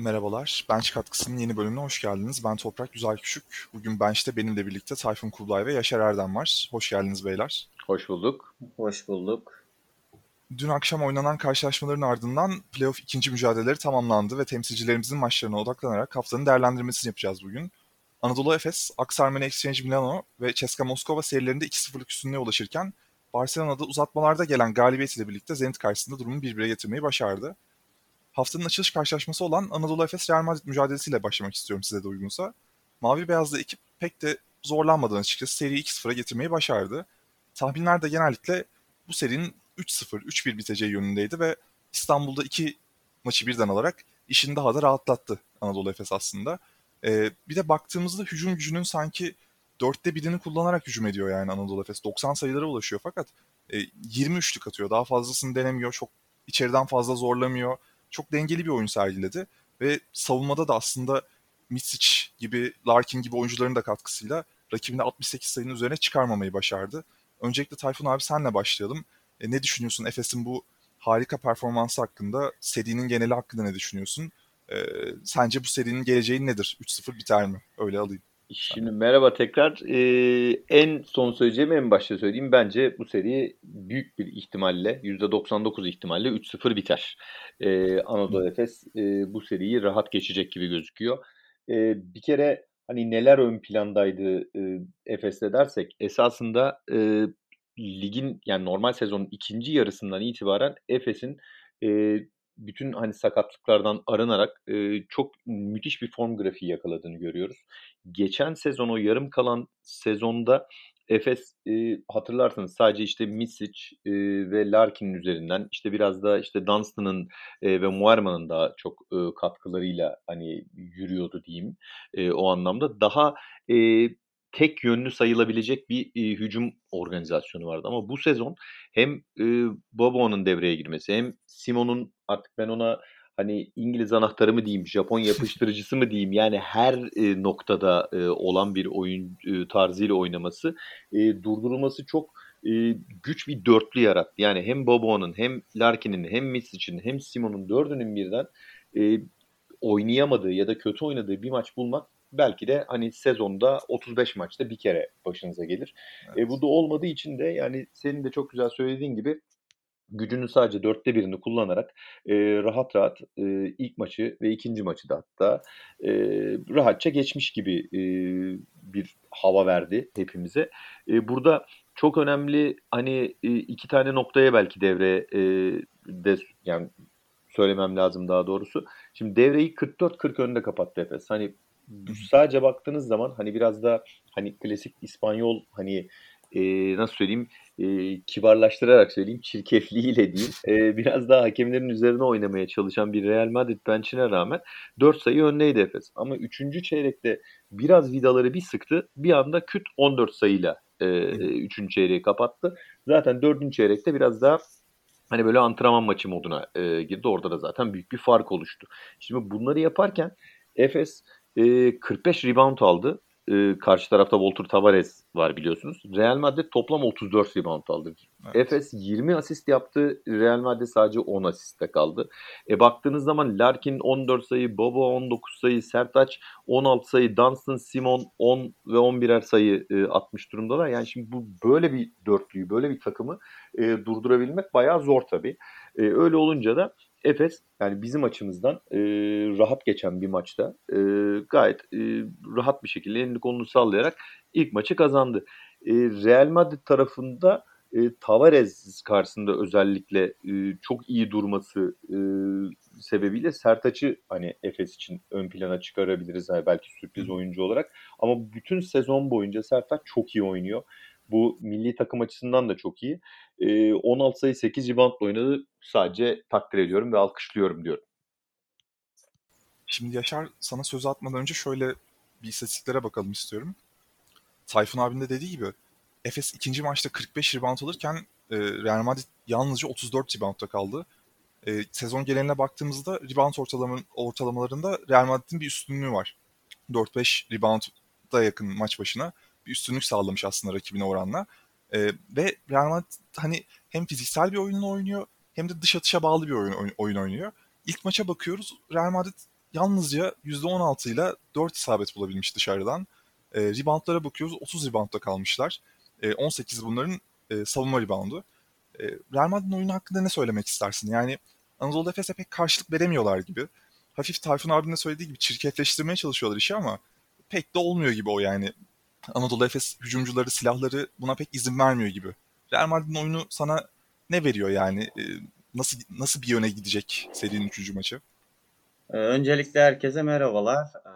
Merhabalar, Bench Katkısı'nın yeni bölümüne hoş geldiniz. Ben Toprak Güzel Küçük. Bugün Bench'te benimle birlikte Tayfun Kublay ve Yaşar Erdem var. Hoş geldiniz beyler. Hoş bulduk. Hoş bulduk. Dün akşam oynanan karşılaşmaların ardından playoff ikinci mücadeleleri tamamlandı ve temsilcilerimizin maçlarına odaklanarak haftanın değerlendirmesini yapacağız bugün. Anadolu Efes, Aksarmene Exchange Milano ve Ceska Moskova serilerinde 2-0'lık üstünlüğe ulaşırken Barcelona'da uzatmalarda gelen galibiyetiyle birlikte Zenit karşısında durumu birbirine getirmeyi başardı. Haftanın açılış karşılaşması olan Anadolu Efes Real Madrid mücadelesiyle başlamak istiyorum size de uygunsa. Mavi beyazlı ekip pek de zorlanmadan açıkçası seriyi 2-0'a getirmeyi başardı. Tahminler de genellikle bu serinin 3-0, 3-1 biteceği yönündeydi ve İstanbul'da iki maçı birden alarak işini daha da rahatlattı Anadolu Efes aslında. Ee, bir de baktığımızda hücum gücünün sanki dörtte birini kullanarak hücum ediyor yani Anadolu Efes. 90 sayılara ulaşıyor fakat e, 23'lük atıyor. Daha fazlasını denemiyor. Çok içeriden fazla zorlamıyor çok dengeli bir oyun sergiledi. Ve savunmada da aslında Misic gibi, Larkin gibi oyuncuların da katkısıyla rakibini 68 sayının üzerine çıkarmamayı başardı. Öncelikle Tayfun abi senle başlayalım. E, ne düşünüyorsun Efes'in bu harika performansı hakkında? Serinin geneli hakkında ne düşünüyorsun? E, sence bu serinin geleceği nedir? 3-0 biter mi? Öyle alayım. Şimdi merhaba tekrar. Ee, en son söyleyeceğim en başta söyleyeyim. Bence bu seri büyük bir ihtimalle %99 ihtimalle 3-0 biter. Ee, Anadolu Efes e, bu seriyi rahat geçecek gibi gözüküyor. Ee, bir kere hani neler ön plandaydı e, Efes'te dersek esasında e, ligin yani normal sezonun ikinci yarısından itibaren Efes'in e, bütün hani sakatlıklardan arınarak e, çok müthiş bir form grafiği yakaladığını görüyoruz. Geçen sezon o yarım kalan sezonda Efes e, hatırlarsanız sadece işte Misic e, ve Larkin'in üzerinden işte biraz da işte Dunstan'ın e, ve Muerman'ın daha çok e, katkılarıyla hani yürüyordu diyeyim e, o anlamda. Daha e, tek yönlü sayılabilecek bir e, hücum organizasyonu vardı. Ama bu sezon hem e, Bobo'nun devreye girmesi hem Simon'un artık ben ona hani İngiliz anahtarı mı diyeyim, Japon yapıştırıcısı mı diyeyim yani her e, noktada e, olan bir oyun e, tarzıyla oynaması e, durdurulması çok e, güç bir dörtlü yarattı. Yani hem Bobo'nun hem Larkin'in hem Misic'in hem Simon'un dördünün birden e, oynayamadığı ya da kötü oynadığı bir maç bulmak belki de hani sezonda 35 maçta bir kere başınıza gelir. Evet. E, bu da olmadığı için de yani senin de çok güzel söylediğin gibi gücünün sadece dörtte birini kullanarak e, rahat rahat e, ilk maçı ve ikinci maçı da hatta e, rahatça geçmiş gibi e, bir hava verdi hepimize. E, burada çok önemli hani e, iki tane noktaya belki devre e, de yani söylemem lazım daha doğrusu. Şimdi devreyi 44-40 önde kapattı Efes. Hani sadece baktığınız zaman hani biraz da hani klasik İspanyol hani e, nasıl söyleyeyim e, kibarlaştırarak söyleyeyim çirkefliğiyle değil e, biraz daha hakemlerin üzerine oynamaya çalışan bir Real Madrid bench'ine rağmen 4 sayı önleydi Efes. Ama 3. çeyrekte biraz vidaları bir sıktı bir anda küt 14 sayıyla 3. E, çeyreği kapattı. Zaten 4. çeyrekte biraz daha hani böyle antrenman maçı moduna e, girdi. Orada da zaten büyük bir fark oluştu. Şimdi bunları yaparken Efes e, 45 rebound aldı. E, karşı tarafta Walter Tavares var biliyorsunuz. Real Madrid toplam 34 rebound aldı. Evet. Efes 20 asist yaptı. Real Madrid sadece 10 asiste kaldı. E baktığınız zaman Larkin 14 sayı, Bobo 19 sayı, Sertaç 16 sayı, Dunstan, Simon 10 ve 11'er sayı e, atmış durumdalar. Yani şimdi bu böyle bir dörtlüyü, böyle bir takımı e, durdurabilmek bayağı zor tabii. E, öyle olunca da Efes yani bizim açımızdan e, rahat geçen bir maçta e, gayet e, rahat bir şekilde elini kolunu sallayarak ilk maçı kazandı. E, Real Madrid tarafında e, Tavares karşısında özellikle e, çok iyi durması e, sebebiyle Sertaç'ı hani Efes için ön plana çıkarabiliriz yani belki sürpriz oyuncu olarak. Ama bütün sezon boyunca Sertaç çok iyi oynuyor. Bu milli takım açısından da çok iyi. E, 16 sayı 8 reboundla oynadı. Sadece takdir ediyorum ve alkışlıyorum diyorum. Şimdi Yaşar sana söz atmadan önce şöyle bir istatistiklere bakalım istiyorum. Tayfun abinin de dediği gibi Efes ikinci maçta 45 rebound alırken e, Real Madrid yalnızca 34 reboundda kaldı. E, sezon geneline baktığımızda rebound ortalama, ortalamalarında Real Madrid'in bir üstünlüğü var. 4-5 reboundda yakın maç başına bir üstünlük sağlamış aslında rakibine oranla. E, ve Real Madrid hani hem fiziksel bir oyunla oynuyor hem de dış atışa bağlı bir oyun, oyun oynuyor. İlk maça bakıyoruz. Real Madrid yalnızca %16 ile 4 isabet bulabilmiş dışarıdan. E, reboundlara bakıyoruz 30 reboundda kalmışlar. E, 18 bunların e, savunma reboundu. E, Real Madrid'in oyunu hakkında ne söylemek istersin? Yani Anadolu Efes'e pek karşılık veremiyorlar gibi. Hafif Tayfun abinin de söylediği gibi çirkefleştirmeye çalışıyorlar işi ama pek de olmuyor gibi o yani. Anadolu Efes hücumcuları, silahları buna pek izin vermiyor gibi. Real Madrid'in oyunu sana ne veriyor yani? E, nasıl nasıl bir yöne gidecek serinin 3. maçı? Ee, öncelikle herkese merhabalar. Ee,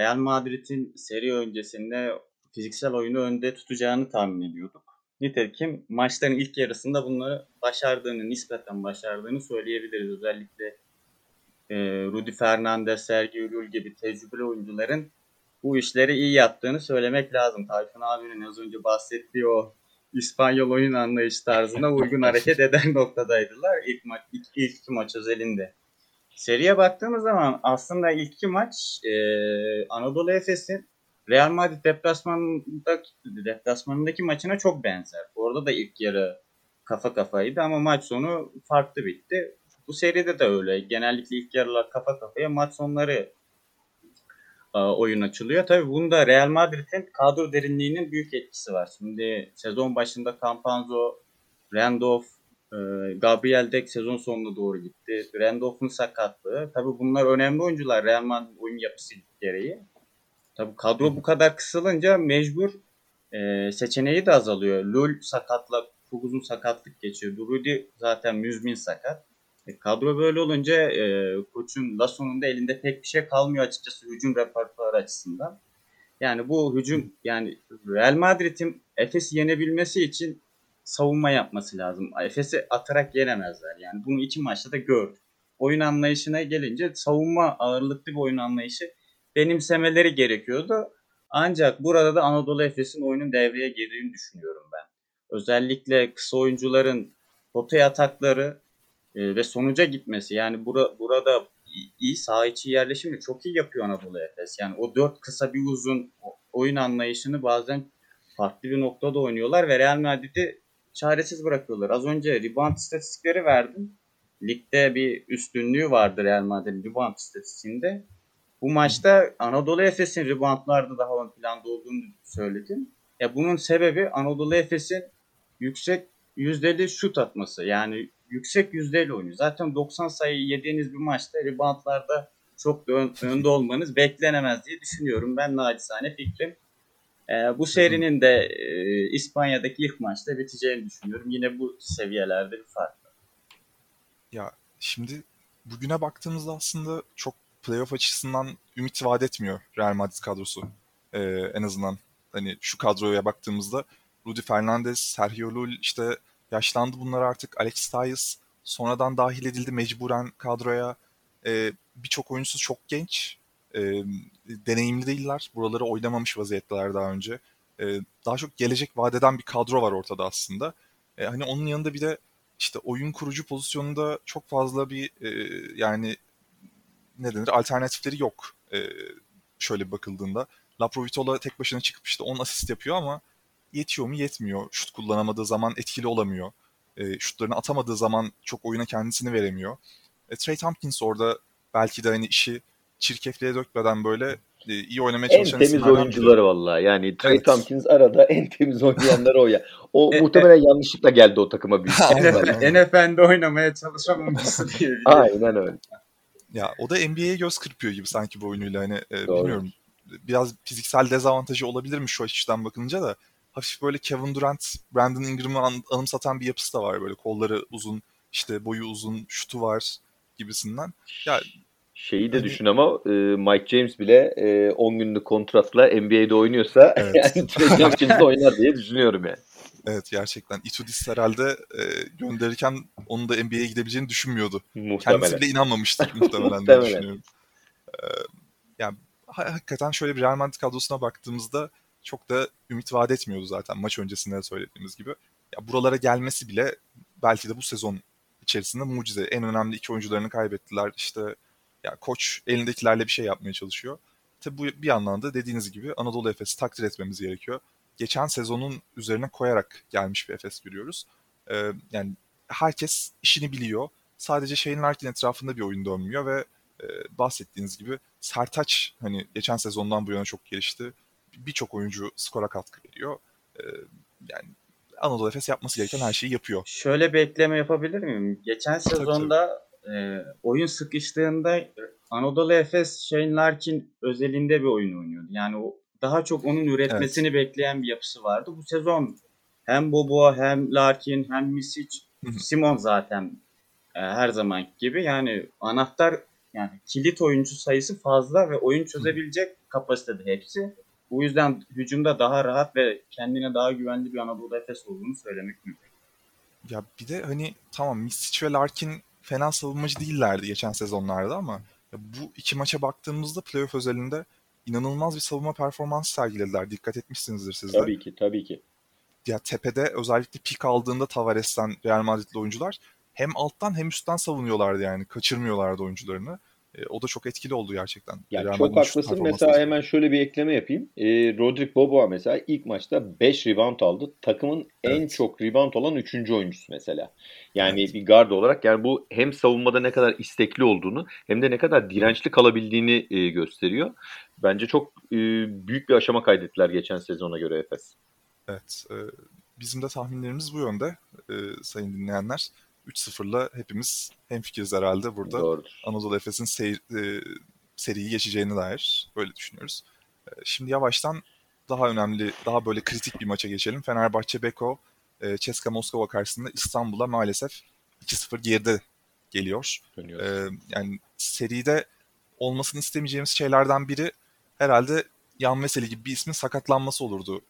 Real Madrid'in seri öncesinde fiziksel oyunu önde tutacağını tahmin ediyorduk. Nitekim maçların ilk yarısında bunları başardığını, nispeten başardığını söyleyebiliriz. Özellikle e, Rudy Fernandez, Sergio Llull gibi tecrübeli oyuncuların bu işleri iyi yaptığını söylemek lazım. Tayfun abinin az önce bahsettiği o İspanyol oyun anlayış tarzına uygun hareket eden noktadaydılar ilk, maç, ilk, ilk iki maç özelinde. Seriye baktığımız zaman aslında ilk iki maç e, Anadolu Efes'in Real Madrid deplasmanında, deplasmanındaki maçına çok benzer. Orada da ilk yarı kafa kafaydı ama maç sonu farklı bitti. Bu seride de öyle. Genellikle ilk yarılar kafa kafaya, maç sonları oyun açılıyor. Tabii bunda Real Madrid'in kadro derinliğinin büyük etkisi var. Şimdi sezon başında Campanzo, Randolph, e, Gabriel Dek sezon sonuna doğru gitti. Randolph'un sakatlığı. Tabii bunlar önemli oyuncular Real Madrid oyun yapısı gereği. Tabii kadro bu kadar kısılınca mecbur e, seçeneği de azalıyor. Lul sakatla çok uzun sakatlık geçiyor. Rudy zaten müzmin sakat. E, kadro böyle olunca e, koçun Lasso'nun da elinde pek bir şey kalmıyor açıkçası hücum repertuarı açısından. Yani bu hücum yani Real Madrid'in Efes'i yenebilmesi için savunma yapması lazım. Efes'i atarak yenemezler. Yani bunu iki maçta da gördük. Oyun anlayışına gelince savunma ağırlıklı bir oyun anlayışı benimsemeleri gerekiyordu. Ancak burada da Anadolu Efes'in oyunun devreye girdiğini düşünüyorum ben. Özellikle kısa oyuncuların potaya atakları e, ve sonuca gitmesi. Yani bura, burada iyi saha içi yerleşimini çok iyi yapıyor Anadolu Efes. Yani o dört kısa bir uzun oyun anlayışını bazen farklı bir noktada oynuyorlar ve Real Madrid'i çaresiz bırakıyorlar. Az önce rebound istatistikleri verdim. Ligde bir üstünlüğü vardır Real Madrid'in rebound istatistiğinde. Bu maçta Anadolu Efes'in reboundlarda daha ön planda olduğunu söyledim. Ya bunun sebebi Anadolu Efes'in yüksek yüzdeli şut atması. Yani yüksek yüzdeli oynuyor. Zaten 90 sayı yediğiniz bir maçta reboundlarda çok da ön, önde olmanız beklenemez diye düşünüyorum. Ben naçizane fikrim. Ee, bu serinin de e, İspanya'daki ilk maçta biteceğini düşünüyorum. Yine bu seviyelerde bir fark var. Ya şimdi bugüne baktığımızda aslında çok playoff açısından ümit vaat etmiyor Real Madrid kadrosu. Ee, en azından hani şu kadroya baktığımızda Rudy Fernandez, Sergio Llull işte yaşlandı bunlar artık. Alex Tyus sonradan dahil edildi mecburen kadroya. Ee, Birçok oyuncusu çok genç. Ee, deneyimli değiller. Buraları oynamamış vaziyetteler daha önce. Ee, daha çok gelecek vadeden bir kadro var ortada aslında. Ee, hani onun yanında bir de işte oyun kurucu pozisyonunda çok fazla bir e, yani ne denir alternatifleri yok. E, şöyle bakıldığında. Laprovitola tek başına çıkıp işte 10 asist yapıyor ama yetiyor mu yetmiyor. Şut kullanamadığı zaman etkili olamıyor. E, şutlarını atamadığı zaman çok oyuna kendisini veremiyor. E, Trey Tompkins orada belki de hani işi çirkefliğe dökmeden böyle e, iyi oynamaya çalışan En temiz oyuncuları vallahi. Yani Trey evet. Tompkins arada en temiz oynayanlar o ya. O e, muhtemelen e, yanlışlıkla geldi o takıma büyük. NFL'de oynamaya çalışan oyuncusu diye. Aynen öyle. Ya o da NBA'ye göz kırpıyor gibi sanki bu oyunuyla hani e, bilmiyorum. Biraz fiziksel dezavantajı olabilir mi şu açıdan bakınca da hafif böyle Kevin Durant, Brandon Ingram'ı an, anımsatan bir yapısı da var böyle kolları uzun, işte boyu uzun, şutu var gibisinden. Ya Şeyi de hani... düşün ama e, Mike James bile e, 10 günlük kontratla NBA'de oynuyorsa evet. yani Trey Tompkins'de oynar diye düşünüyorum yani. Evet gerçekten. Itudis herhalde e, gönderirken onun da NBA'ye gidebileceğini düşünmüyordu. Muhtemelen. Kendisi bile inanmamıştır muhtemelen diye düşünüyorum. E, yani hakikaten şöyle bir Real Madrid kadrosuna baktığımızda çok da ümit vaat etmiyordu zaten maç öncesinde de söylediğimiz gibi. Ya buralara gelmesi bile belki de bu sezon içerisinde mucize. En önemli iki oyuncularını kaybettiler. İşte ya koç elindekilerle bir şey yapmaya çalışıyor. Tabi bu bir yandan da dediğiniz gibi Anadolu Efes'i takdir etmemiz gerekiyor geçen sezonun üzerine koyarak gelmiş bir Efes görüyoruz. Ee, yani herkes işini biliyor. Sadece Shane Larkin etrafında bir oyun dönmüyor ve e, bahsettiğiniz gibi Sertaç hani geçen sezondan bu yana çok gelişti. Birçok oyuncu skora katkı veriyor. E, yani Anadolu Efes yapması gereken her şeyi yapıyor. Şöyle bir ekleme yapabilir miyim? Geçen sezonda e, oyun sıkıştığında Anadolu Efes Shane Larkin özelinde bir oyun oynuyordu. Yani o daha çok onun üretmesini evet. bekleyen bir yapısı vardı. Bu sezon hem Bobo hem Larkin hem Misic, Simon zaten e, her zaman gibi yani anahtar yani kilit oyuncu sayısı fazla ve oyun çözebilecek kapasitede hepsi. Bu yüzden hücumda daha rahat ve kendine daha güvenli bir Anadolu Efes olduğunu söylemek mümkün. Ya bir de hani tamam Misic ve Larkin fena savunmacı değillerdi geçen sezonlarda ama bu iki maça baktığımızda playoff özelinde inanılmaz bir savunma performansı sergilediler. Dikkat etmişsinizdir siz de. Tabii ki, tabii ki. Ya tepede özellikle pik aldığında Tavares'ten Real Madrid'li oyuncular hem alttan hem üstten savunuyorlardı yani. Kaçırmıyorlardı oyuncularını. E, o da çok etkili oldu gerçekten. Yani Real çok haklısın. Mesela hemen şöyle bir ekleme yapayım. E, Rodrik Boboa mesela ilk maçta 5 rebound aldı. Takımın evet. en çok rebound olan 3. oyuncusu mesela. Yani evet. bir guard olarak yani bu hem savunmada ne kadar istekli olduğunu hem de ne kadar dirençli kalabildiğini e, gösteriyor. Bence çok e, büyük bir aşama kaydettiler geçen sezona göre Efes. Evet. E, bizim de tahminlerimiz bu yönde e, sayın dinleyenler. 3-0'la hepimiz hemfikiriz herhalde burada. Doğrudur. Anadolu Efes'in seyir, e, seriyi geçeceğine dair böyle düşünüyoruz. E, şimdi yavaştan daha önemli, daha böyle kritik bir maça geçelim. Fenerbahçe Beko, e, Ceska Moskova karşısında İstanbul'a maalesef 2-0 geride geliyor. E, yani seride olmasını istemeyeceğimiz şeylerden biri herhalde Yan Veseli gibi bir ismin sakatlanması olurdu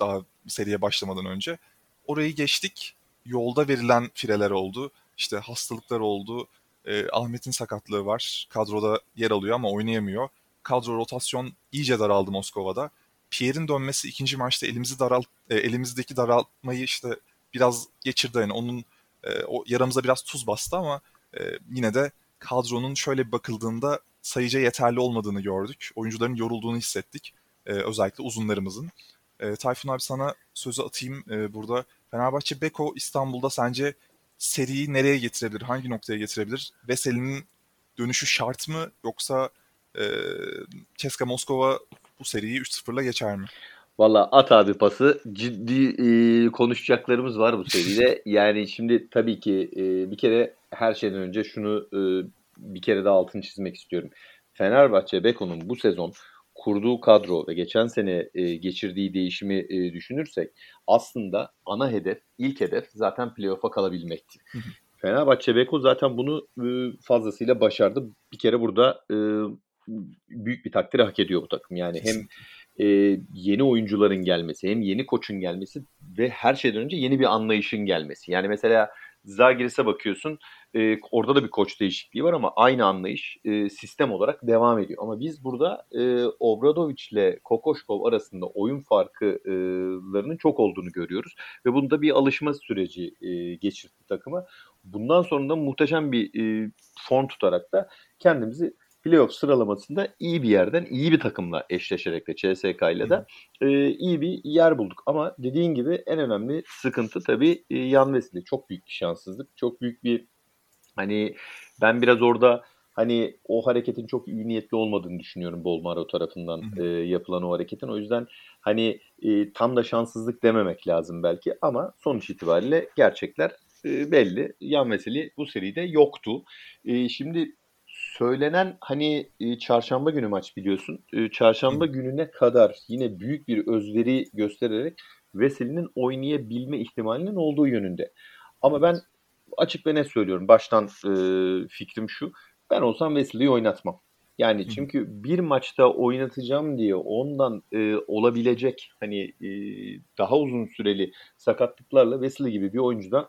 daha seriye başlamadan önce. Orayı geçtik yolda verilen fireler oldu. İşte hastalıklar oldu. E, Ahmet'in sakatlığı var. Kadroda yer alıyor ama oynayamıyor. Kadro rotasyon iyice daraldı Moskova'da. Pierre'in dönmesi ikinci maçta elimizi daral e, elimizdeki daraltmayı işte biraz geçirdi. Yani onun e, o yaramıza biraz tuz bastı ama e, yine de kadronun şöyle bir bakıldığında sayıca yeterli olmadığını gördük. Oyuncuların yorulduğunu hissettik. E, özellikle uzunlarımızın. E, Tayfun abi sana sözü atayım e, burada. Fenerbahçe Beko İstanbul'da sence seriyi nereye getirebilir? Hangi noktaya getirebilir? Veseli'nin dönüşü şart mı yoksa e, Ceska Moskova bu seriyi 3-0'la geçer mi? Valla at abi pası. Ciddi e, konuşacaklarımız var bu seride. yani şimdi tabii ki e, bir kere her şeyden önce şunu e, bir kere daha altını çizmek istiyorum. Fenerbahçe Beko'nun bu sezon kurduğu kadro ve geçen sene e, geçirdiği değişimi e, düşünürsek aslında ana hedef, ilk hedef zaten playoff'a kalabilmekti. Fenerbahçe Beko zaten bunu e, fazlasıyla başardı. Bir kere burada e, büyük bir takdir hak ediyor bu takım. Yani hem e, yeni oyuncuların gelmesi, hem yeni koçun gelmesi ve her şeyden önce yeni bir anlayışın gelmesi. Yani mesela Zagiris'e bakıyorsun e, orada da bir koç değişikliği var ama aynı anlayış e, sistem olarak devam ediyor. Ama biz burada e, Obradovic ile Kokoşkov arasında oyun farkılarının çok olduğunu görüyoruz. Ve bunda bir alışma süreci e, geçirdi takıma. Bundan sonra da muhteşem bir e, form tutarak da kendimizi playoff sıralamasında iyi bir yerden iyi bir takımla eşleşerek de CSK ile de e, iyi bir yer bulduk. Ama dediğin gibi en önemli sıkıntı tabii e, Yan Vesili. Çok büyük bir şanssızlık. Çok büyük bir hani ben biraz orada hani o hareketin çok iyi niyetli olmadığını düşünüyorum Bolmaro tarafından e, yapılan o hareketin. O yüzden hani e, tam da şanssızlık dememek lazım belki ama sonuç itibariyle gerçekler e, belli. Yan Veseli bu seride yoktu. E, şimdi söylenen hani e, çarşamba günü maç biliyorsun. E, çarşamba Hı. gününe kadar yine büyük bir özveri göstererek Veseli'nin oynayabilme ihtimalinin olduğu yönünde. Ama ben açık ve net söylüyorum. Baştan e, fikrim şu. Ben olsam Wesley'i oynatmam. Yani çünkü bir maçta oynatacağım diye ondan e, olabilecek hani e, daha uzun süreli sakatlıklarla Wesley gibi bir oyuncudan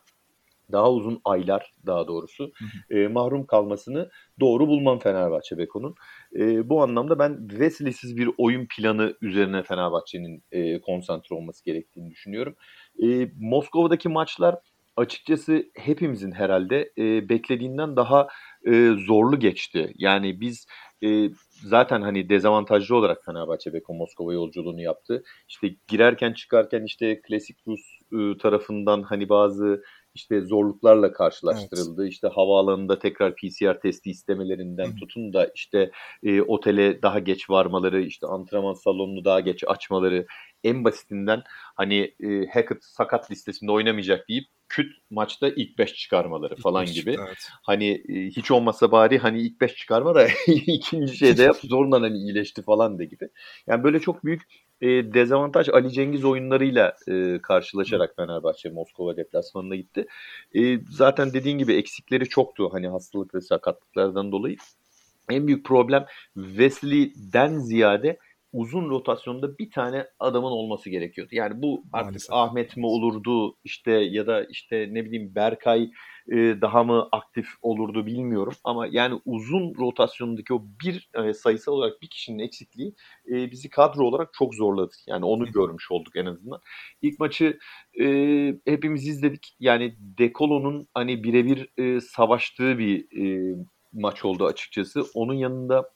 daha uzun aylar daha doğrusu e, mahrum kalmasını doğru bulmam Fenerbahçe Beko'nun. E, bu anlamda ben Wesley'siz bir oyun planı üzerine Fenerbahçe'nin e, konsantre olması gerektiğini düşünüyorum. E, Moskova'daki maçlar açıkçası hepimizin herhalde e, beklediğinden daha e, zorlu geçti. Yani biz e, zaten hani dezavantajlı olarak Fenerbahçe Beko Moskova yolculuğunu yaptı. İşte girerken çıkarken işte klasik Rus e, tarafından hani bazı işte zorluklarla karşılaştırıldı. Evet. İşte havaalanında tekrar PCR testi istemelerinden Hı. tutun da işte e, otele daha geç varmaları, işte antrenman salonunu daha geç açmaları, en basitinden hani e, Hackett sakat listesinde oynamayacak deyip küt maçta ilk 5 çıkarmaları falan ilk gibi. Evet. Hani e, hiç olmasa bari hani ilk 5 çıkarma da ikinci şeyde yap zorundan hani iyileşti falan de gibi. Yani böyle çok büyük e, dezavantaj Ali Cengiz oyunlarıyla e, karşılaşarak Fenerbahçe Moskova deplasmanına gitti. E, zaten dediğin gibi eksikleri çoktu hani hastalık ve sakatlıklardan dolayı. En büyük problem Wesley'den ziyade uzun rotasyonda bir tane adamın olması gerekiyordu. Yani bu artık Maalesef. Ahmet mi olurdu işte ya da işte ne bileyim Berkay e, daha mı aktif olurdu bilmiyorum ama yani uzun rotasyondaki o bir e, sayısal olarak bir kişinin eksikliği e, bizi kadro olarak çok zorladı. Yani onu görmüş olduk en azından. İlk maçı e, hepimiz izledik. Yani Dekolo'nun hani birebir e, savaştığı bir e, maç oldu açıkçası. Onun yanında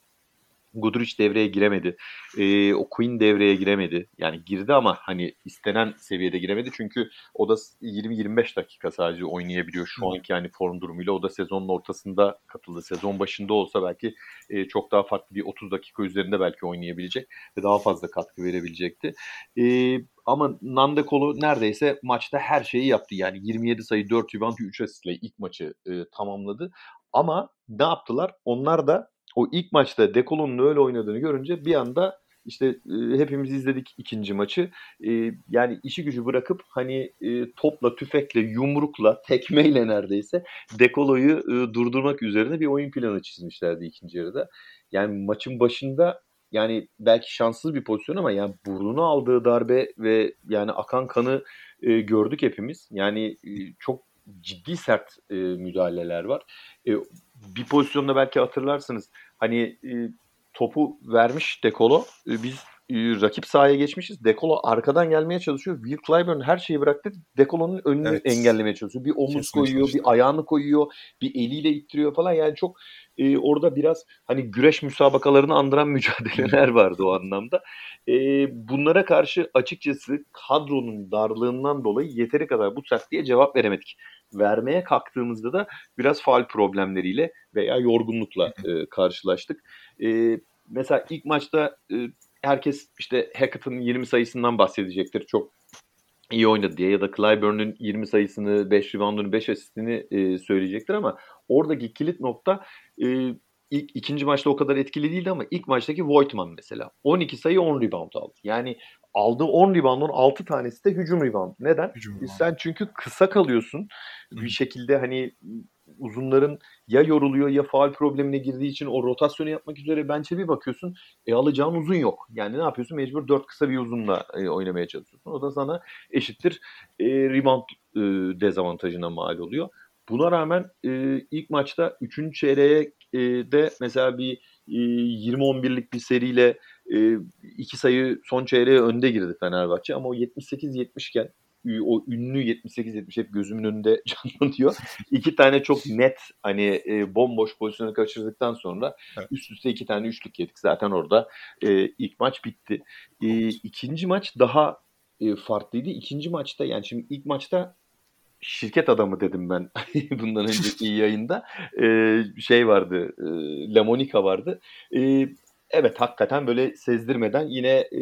Guduric devreye giremedi. E, o Quinn devreye giremedi. Yani girdi ama hani istenen seviyede giremedi. Çünkü o da 20-25 dakika sadece oynayabiliyor şu anki yani form durumuyla. O da sezonun ortasında katıldı. Sezon başında olsa belki e, çok daha farklı bir 30 dakika üzerinde belki oynayabilecek ve daha fazla katkı verebilecekti. E, ama Nande Kolu neredeyse maçta her şeyi yaptı. Yani 27 sayı, 4 rebound, 3 asistle ilk maçı e, tamamladı. Ama ne yaptılar? Onlar da o ilk maçta Dekolo'nun öyle oynadığını görünce bir anda işte e, hepimiz izledik ikinci maçı. E, yani işi gücü bırakıp hani e, topla, tüfekle, yumrukla, tekmeyle neredeyse Dekolo'yu e, durdurmak üzerine bir oyun planı çizmişlerdi ikinci yarıda. Yani maçın başında yani belki şanssız bir pozisyon ama yani burnuna aldığı darbe ve yani akan kanı e, gördük hepimiz. Yani e, çok ciddi sert e, müdahaleler var. E, bir pozisyonda belki hatırlarsınız. Hani e, topu vermiş Dekolo. E, biz e, rakip sahaya geçmişiz. Dekolo arkadan gelmeye çalışıyor. Will Clyburn her şeyi bıraktı. Dekolo'nun önünü evet. engellemeye çalışıyor. Bir omuz Kesinlikle koyuyor, bir ayağını koyuyor, bir eliyle ittiriyor falan. Yani çok e, orada biraz hani güreş müsabakalarını andıran mücadeleler vardı o anlamda. E, bunlara karşı açıkçası kadronun darlığından dolayı yeteri kadar bu sertliğe cevap veremedik vermeye kalktığımızda da biraz faal problemleriyle veya yorgunlukla e, karşılaştık. E, mesela ilk maçta e, herkes işte Hackett'ın 20 sayısından bahsedecektir. Çok iyi oynadı diye ya da Clyburn'un 20 sayısını, 5 reboundunu, 5 asistini e, söyleyecektir ama oradaki kilit nokta e, ilk ikinci maçta o kadar etkili değildi ama ilk maçtaki Voigtman mesela 12 sayı 10 rebound aldı. Yani aldığı 10 reboundun 6 tanesi de hücum rebound. Neden? Hücum rebound. Sen çünkü kısa kalıyorsun. Hı. Bir şekilde hani uzunların ya yoruluyor ya faal problemine girdiği için o rotasyonu yapmak üzere bench'e bir bakıyorsun. E alacağın uzun yok. Yani ne yapıyorsun? Mecbur 4 kısa bir uzunla e, oynamaya çalışıyorsun. O da sana eşittir e, rebound e, dezavantajına mal oluyor. Buna rağmen e, ilk maçta 3. çeyreğe e, de mesela bir e, 20-11'lik bir seriyle e, iki sayı son çeyreğe önde girdi Fenerbahçe ama o 78-70 iken o ünlü 78-70 hep gözümün önünde canlanıyor. İki tane çok net hani e, bomboş pozisyonu kaçırdıktan sonra evet. üst üste iki tane üçlük yedik. Zaten orada e, ilk maç bitti. E, ikinci maç daha e, farklıydı. İkinci maçta yani şimdi ilk maçta şirket adamı dedim ben bundan önceki yayında. Ee, şey vardı, e, Lamonika vardı. Ee, evet hakikaten böyle sezdirmeden yine e,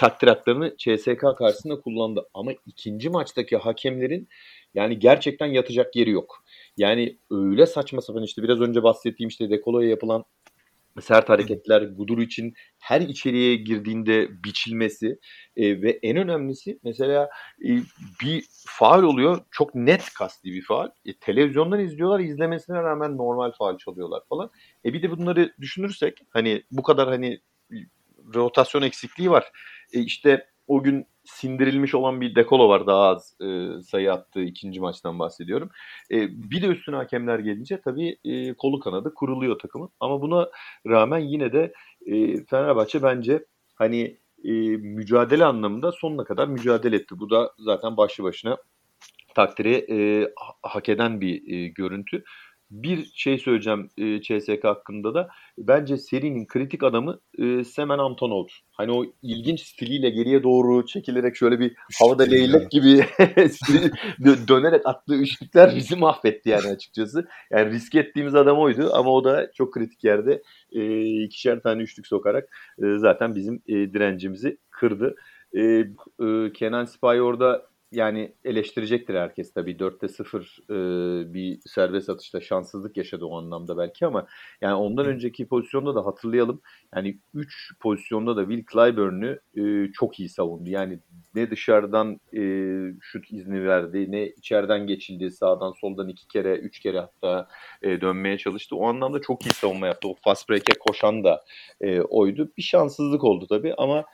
takdiratlarını CSK karşısında kullandı. Ama ikinci maçtaki hakemlerin yani gerçekten yatacak yeri yok. Yani öyle saçma sapan işte biraz önce bahsettiğim işte Dekolo'ya yapılan sert hareketler, Gudur için her içeriye girdiğinde biçilmesi e, ve en önemlisi mesela e, bir faal oluyor. Çok net kasti bir faal. E, televizyondan izliyorlar. izlemesine rağmen normal faal çalıyorlar falan. E bir de bunları düşünürsek hani bu kadar hani rotasyon eksikliği var. E, işte o gün sindirilmiş olan bir dekolo var daha az e, sayı attığı ikinci maçtan bahsediyorum. E, bir de üstüne hakemler gelince tabii e, kolu kanadı kuruluyor takımın. Ama buna rağmen yine de e, Fenerbahçe bence hani e, mücadele anlamında sonuna kadar mücadele etti. Bu da zaten başlı başına takdiri e, hak eden bir e, görüntü. Bir şey söyleyeceğim e, CSK hakkında da. Bence serinin kritik adamı e, Semen Antonov'dur. Hani o ilginç stiliyle geriye doğru çekilerek şöyle bir havada leylek gibi dönerek attığı üçlükler bizi mahvetti yani açıkçası. Yani risk ettiğimiz adam oydu ama o da çok kritik yerde e, ikişer tane üçlük sokarak e, zaten bizim e, direncimizi kırdı. E, e, Kenan Sipahi orada yani eleştirecektir herkes tabii. 4'te 0 e, bir serbest atışta şanssızlık yaşadı o anlamda belki ama yani ondan önceki pozisyonda da hatırlayalım. Yani 3 pozisyonda da Will Clyburn'u e, çok iyi savundu. Yani ne dışarıdan e, şut izni verdi ne içeriden geçildi. Sağdan soldan iki kere, üç kere hatta e, dönmeye çalıştı. O anlamda çok iyi savunma yaptı. O fast break'e koşan da e, oydu. Bir şanssızlık oldu tabii ama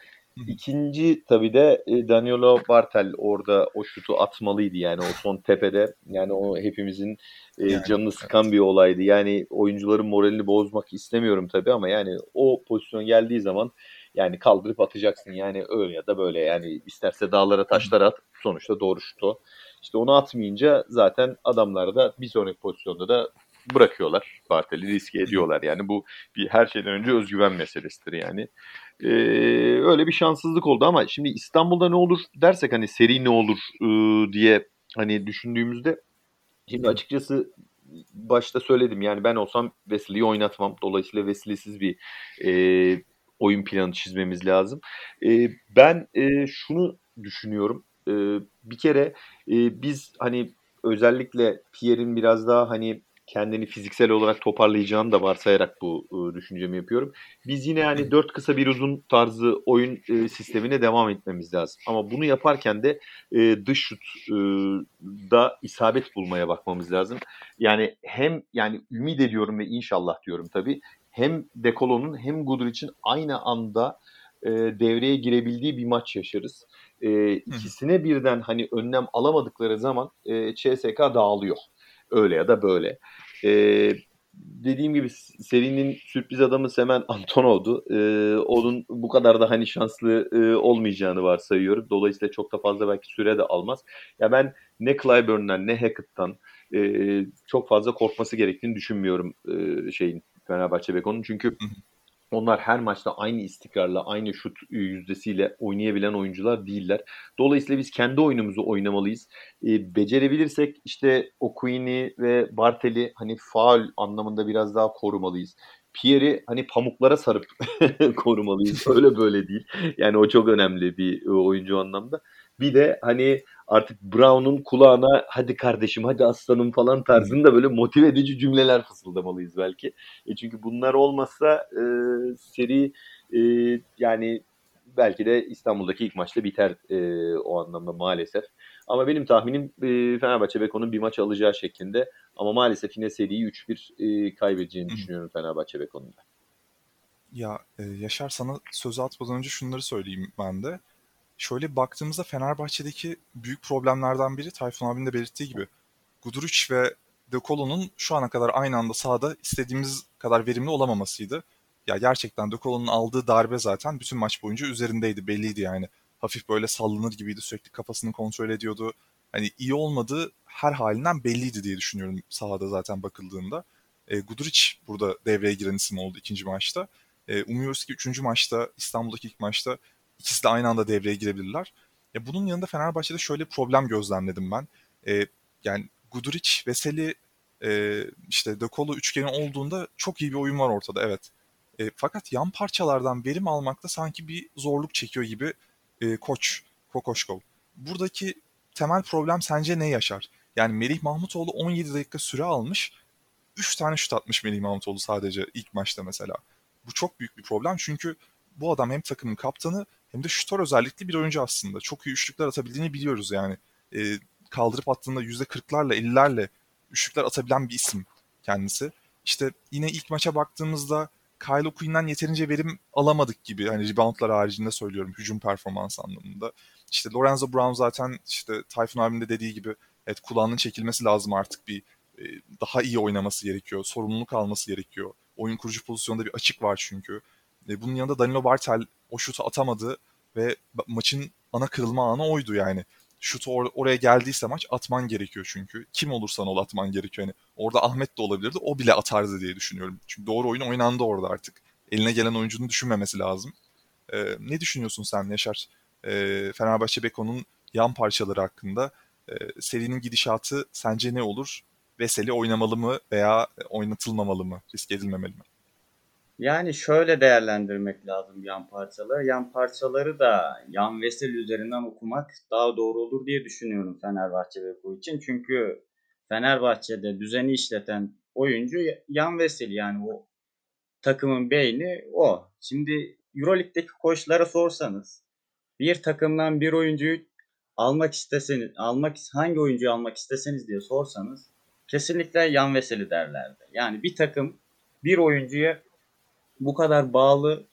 İkinci tabii de e, Danilo Bartel orada o şutu atmalıydı yani o son tepede. Yani o hepimizin e, yani, canını sıkan evet. bir olaydı. Yani oyuncuların moralini bozmak istemiyorum tabii ama yani o pozisyon geldiği zaman yani kaldırıp atacaksın. Yani öyle ya da böyle yani isterse dağlara taşlara at. Sonuçta doğru şut o. İşte onu atmayınca zaten adamlar da bir sonraki pozisyonda da bırakıyorlar. Bartel'i riske ediyorlar. Yani bu bir her şeyden önce özgüven meselesidir yani. Ee, öyle bir şanssızlık oldu ama şimdi İstanbul'da ne olur dersek hani seri ne olur e, diye hani düşündüğümüzde şimdi açıkçası başta söyledim yani ben olsam Wesley'i oynatmam. Dolayısıyla Wesley'siz bir e, oyun planı çizmemiz lazım. E, ben e, şunu düşünüyorum. E, bir kere e, biz hani özellikle Pierre'in biraz daha hani kendini fiziksel olarak toparlayacağını da varsayarak bu e, düşüncemi yapıyorum. Biz yine yani dört kısa bir uzun tarzı oyun e, sistemine devam etmemiz lazım. Ama bunu yaparken de e, dış şut e, da isabet bulmaya bakmamız lazım. Yani hem yani ümit ediyorum ve inşallah diyorum tabii hem Dekolo'nun hem Guduric'in aynı anda e, devreye girebildiği bir maç yaşarız. E, ikisine birden hani önlem alamadıkları zaman e, CSK dağılıyor. Öyle ya da böyle. Ee, dediğim gibi serinin sürpriz adamı Semen Antonov'du. Ee, onun bu kadar da hani şanslı e, olmayacağını varsayıyorum. Dolayısıyla çok da fazla belki süre de almaz. Ya ben ne Clyburn'dan ne Hackett'tan e, çok fazla korkması gerektiğini düşünmüyorum e, şeyin Fenerbahçe Beko'nun. Çünkü onlar her maçta aynı istikrarla, aynı şut yüzdesiyle oynayabilen oyuncular değiller. Dolayısıyla biz kendi oyunumuzu oynamalıyız. E, becerebilirsek işte Okuini ve Bartel'i hani faal anlamında biraz daha korumalıyız. Pierre'i hani pamuklara sarıp korumalıyız. Öyle böyle değil. Yani o çok önemli bir oyuncu anlamda. Bir de hani artık Brown'un kulağına hadi kardeşim hadi aslanım falan tarzında böyle motive edici cümleler fısıldamalıyız belki. E çünkü bunlar olmazsa e, seri e, yani belki de İstanbul'daki ilk maçta biter e, o anlamda maalesef. Ama benim tahminim e, Fenerbahçe Beko'nun bir maç alacağı şeklinde. Ama maalesef yine seriyi 3-1 e, kaybedeceğini Hı. düşünüyorum Fenerbahçe Beko'nun da. Ya e, Yaşar sana sözü atmadan önce şunları söyleyeyim ben de şöyle baktığımızda Fenerbahçe'deki büyük problemlerden biri Tayfun abinin de belirttiği gibi Guduric ve De Colo'nun şu ana kadar aynı anda sahada istediğimiz kadar verimli olamamasıydı. Ya gerçekten De Colo'nun aldığı darbe zaten bütün maç boyunca üzerindeydi belliydi yani. Hafif böyle sallanır gibiydi sürekli kafasını kontrol ediyordu. Hani iyi olmadığı her halinden belliydi diye düşünüyorum sahada zaten bakıldığında. E, Guduric burada devreye giren isim oldu ikinci maçta. E, umuyoruz ki üçüncü maçta İstanbul'daki ilk maçta İkisi de aynı anda devreye girebilirler. Ya bunun yanında Fenerbahçe'de şöyle problem gözlemledim ben. E, yani Guduric, Veseli, e, işte De Colo üçgeni olduğunda çok iyi bir oyun var ortada evet. E, fakat yan parçalardan verim almakta sanki bir zorluk çekiyor gibi e, koç Kokoşkov. Buradaki temel problem sence ne yaşar? Yani Melih Mahmutoğlu 17 dakika süre almış. 3 tane şut atmış Melih Mahmutoğlu sadece ilk maçta mesela. Bu çok büyük bir problem çünkü bu adam hem takımın kaptanı hem de şutör özellikli bir oyuncu aslında. Çok iyi üçlükler atabildiğini biliyoruz yani. E, kaldırıp attığında %40'larla 50'lerle üçlükler atabilen bir isim kendisi. İşte yine ilk maça baktığımızda Kyle Queen'den yeterince verim alamadık gibi. Hani reboundlar haricinde söylüyorum hücum performans anlamında. İşte Lorenzo Brown zaten işte Tayfun abinin de dediği gibi evet kulağının çekilmesi lazım artık bir e, daha iyi oynaması gerekiyor. Sorumluluk alması gerekiyor. Oyun kurucu pozisyonda bir açık var çünkü. E, bunun yanında Danilo Bartel o şutu atamadı ve maçın ana kırılma anı oydu yani. şutu or- oraya geldiyse maç atman gerekiyor çünkü. Kim olursan ol atman gerekiyor. Hani orada Ahmet de olabilirdi. O bile atardı diye düşünüyorum. Çünkü doğru oyun oynandı orada artık. Eline gelen oyuncunun düşünmemesi lazım. Ee, ne düşünüyorsun sen Yaşar? Ee, Fenerbahçe Beko'nun yan parçaları hakkında. Ee, serinin gidişatı sence ne olur? Veseli oynamalı mı veya oynatılmamalı mı? Risk edilmemeli mi? Yani şöyle değerlendirmek lazım yan parçaları. Yan parçaları da yan Vesel üzerinden okumak daha doğru olur diye düşünüyorum Fenerbahçe bu için. Çünkü Fenerbahçe'de düzeni işleten oyuncu yan Vesel yani o takımın beyni o. Şimdi Euroleague'deki koçlara sorsanız bir takımdan bir oyuncuyu almak isteseniz, almak hangi oyuncuyu almak isteseniz diye sorsanız kesinlikle yan Veseli derlerdi. Yani bir takım bir oyuncuya bu kadar bağlı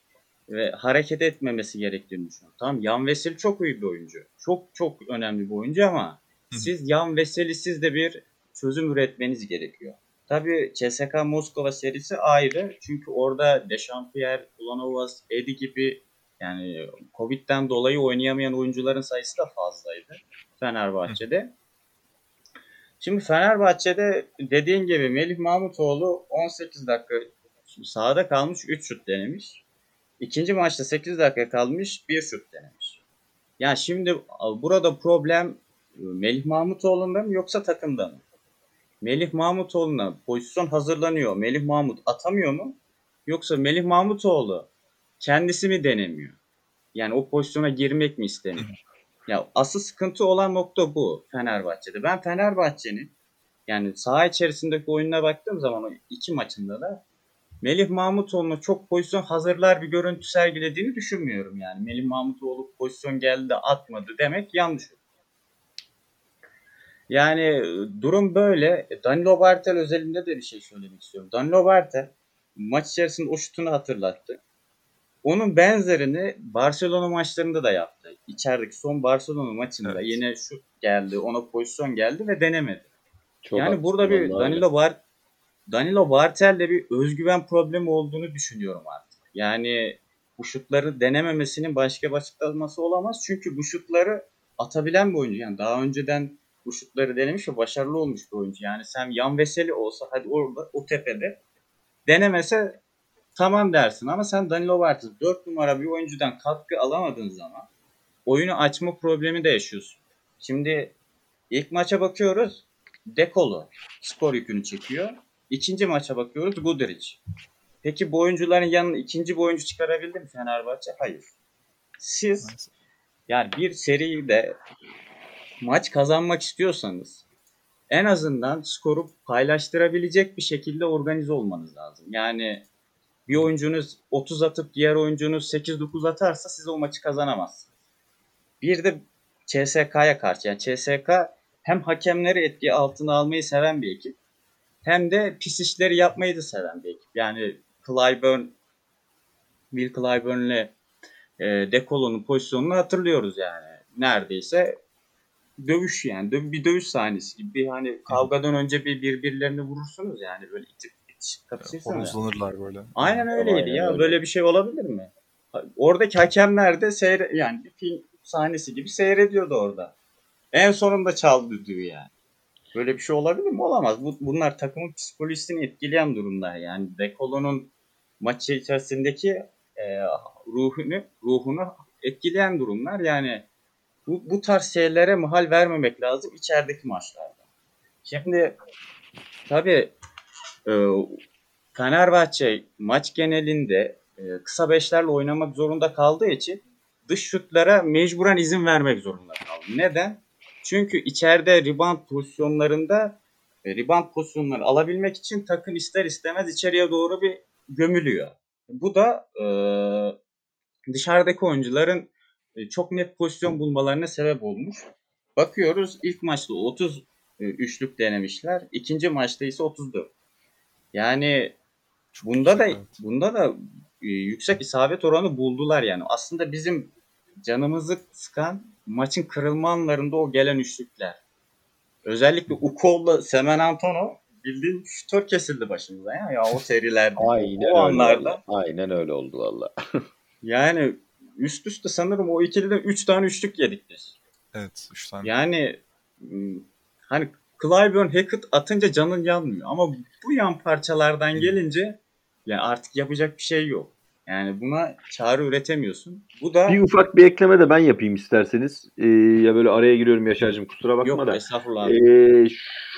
ve hareket etmemesi gerektiğini düşünüyorum. Tamam Yan Veseli çok iyi bir oyuncu. Çok çok önemli bir oyuncu ama siz Yan Veseli siz de bir çözüm üretmeniz gerekiyor. Tabii CSK Moskova serisi ayrı. Çünkü orada Dechampierre, Ulanovas, Edi gibi yani Covid'den dolayı oynayamayan oyuncuların sayısı da fazlaydı Fenerbahçe'de. Şimdi Fenerbahçe'de dediğin gibi Melih Mahmutoğlu 18 dakika sahada kalmış 3 şut denemiş. İkinci maçta 8 dakika kalmış 1 şut denemiş. Yani şimdi burada problem Melih Mahmutoğlu'nda mı yoksa takımda mı? Melih Mahmutoğlu'na pozisyon hazırlanıyor. Melih Mahmut atamıyor mu? Yoksa Melih Mahmutoğlu kendisi mi denemiyor? Yani o pozisyona girmek mi istemiyor? Ya asıl sıkıntı olan nokta bu Fenerbahçe'de. Ben Fenerbahçe'nin yani saha içerisindeki oyununa baktığım zaman o iki maçında da Melih Mahmutoğlu'na çok pozisyon hazırlar bir görüntü sergilediğini düşünmüyorum yani. Melih Mahmutoğlu pozisyon geldi atmadı demek yanlış olur. Yani durum böyle. Danilo Bartel özelinde de bir şey söylemek istiyorum. Danilo Bartel maç içerisinde o şutunu hatırlattı. Onun benzerini Barcelona maçlarında da yaptı. İçerideki son Barcelona maçında evet. yine şut geldi, ona pozisyon geldi ve denemedi. Çok yani burada bir Danilo Bar Danilo Bartel'de bir özgüven problemi olduğunu düşünüyorum artık. Yani bu şutları denememesinin başka bir açıklaması olamaz. Çünkü bu şutları atabilen bir oyuncu. Yani daha önceden bu şutları denemiş ve başarılı olmuş bir oyuncu. Yani sen Yan Veseli olsa hadi orada o tepede denemese tamam dersin ama sen Danilo Bartel 4 numara bir oyuncudan katkı alamadığın zaman oyunu açma problemi de yaşıyorsun. Şimdi ilk maça bakıyoruz. Dekolo skor yükünü çekiyor. İkinci maça bakıyoruz Guduric. Peki bu oyuncuların yanına ikinci bir oyuncu çıkarabildi mi Fenerbahçe? Hayır. Siz yani bir seride maç kazanmak istiyorsanız en azından skoru paylaştırabilecek bir şekilde organize olmanız lazım. Yani bir oyuncunuz 30 atıp diğer oyuncunuz 8-9 atarsa siz o maçı kazanamazsınız. Bir de CSK'ya karşı yani CSK hem hakemleri etki altına almayı seven bir ekip hem de pis işleri yapmayı da seven bir ekip. Yani Clyburn, Will Clyburn'le e, Dekolo'nun pozisyonunu hatırlıyoruz yani. Neredeyse dövüş yani. Dö bir dövüş sahnesi gibi. Bir hani kavgadan önce bir birbirlerini vurursunuz yani böyle itip itişip Horozlanırlar böyle. Aynen öyleydi Aynen ya. Öyle. Böyle bir şey olabilir mi? Oradaki hakemler de seyre yani bir film sahnesi gibi seyrediyordu orada. En sonunda çaldı düdüğü yani. Böyle bir şey olabilir mi? Olamaz. Bu, bunlar takımın psikolojisini etkileyen durumlar. Yani Dekolo'nun maç içerisindeki e, ruhunu ruhunu etkileyen durumlar. Yani bu, bu tarz şeylere mahal vermemek lazım içerideki maçlarda. Şimdi tabii e, Fenerbahçe maç genelinde e, kısa beşlerle oynamak zorunda kaldığı için dış şutlara mecburen izin vermek zorunda kaldı. Neden? Çünkü içeride rebound pozisyonlarında e, rebound pozisyonları alabilmek için takım ister istemez içeriye doğru bir gömülüyor. Bu da e, dışarıdaki oyuncuların e, çok net pozisyon bulmalarına sebep olmuş. Bakıyoruz ilk maçta 30 e, üçlük denemişler. ikinci maçta ise 34. Yani bunda da bunda da e, yüksek isabet oranı buldular yani. Aslında bizim canımızı sıkan maçın kırılma anlarında o gelen üçlükler. Özellikle Ukol'la Semen Antono bildiğin şutör kesildi başımıza ya, ya o serilerde. Aynen o anlarda. Öyle. Aynen öyle oldu valla. yani üst üste sanırım o ikiliden 3 tane üçlük yedik biz. Evet 3 tane. Yani hani Clyburn Hackett atınca canın yanmıyor. Ama bu yan parçalardan gelince yani artık yapacak bir şey yok. Yani buna çare üretemiyorsun. Bu da Bir ufak bir ekleme de ben yapayım isterseniz. Ee, ya böyle araya giriyorum Yaşar'cığım kusura bakma yok da. estağfurullah abi. Ee,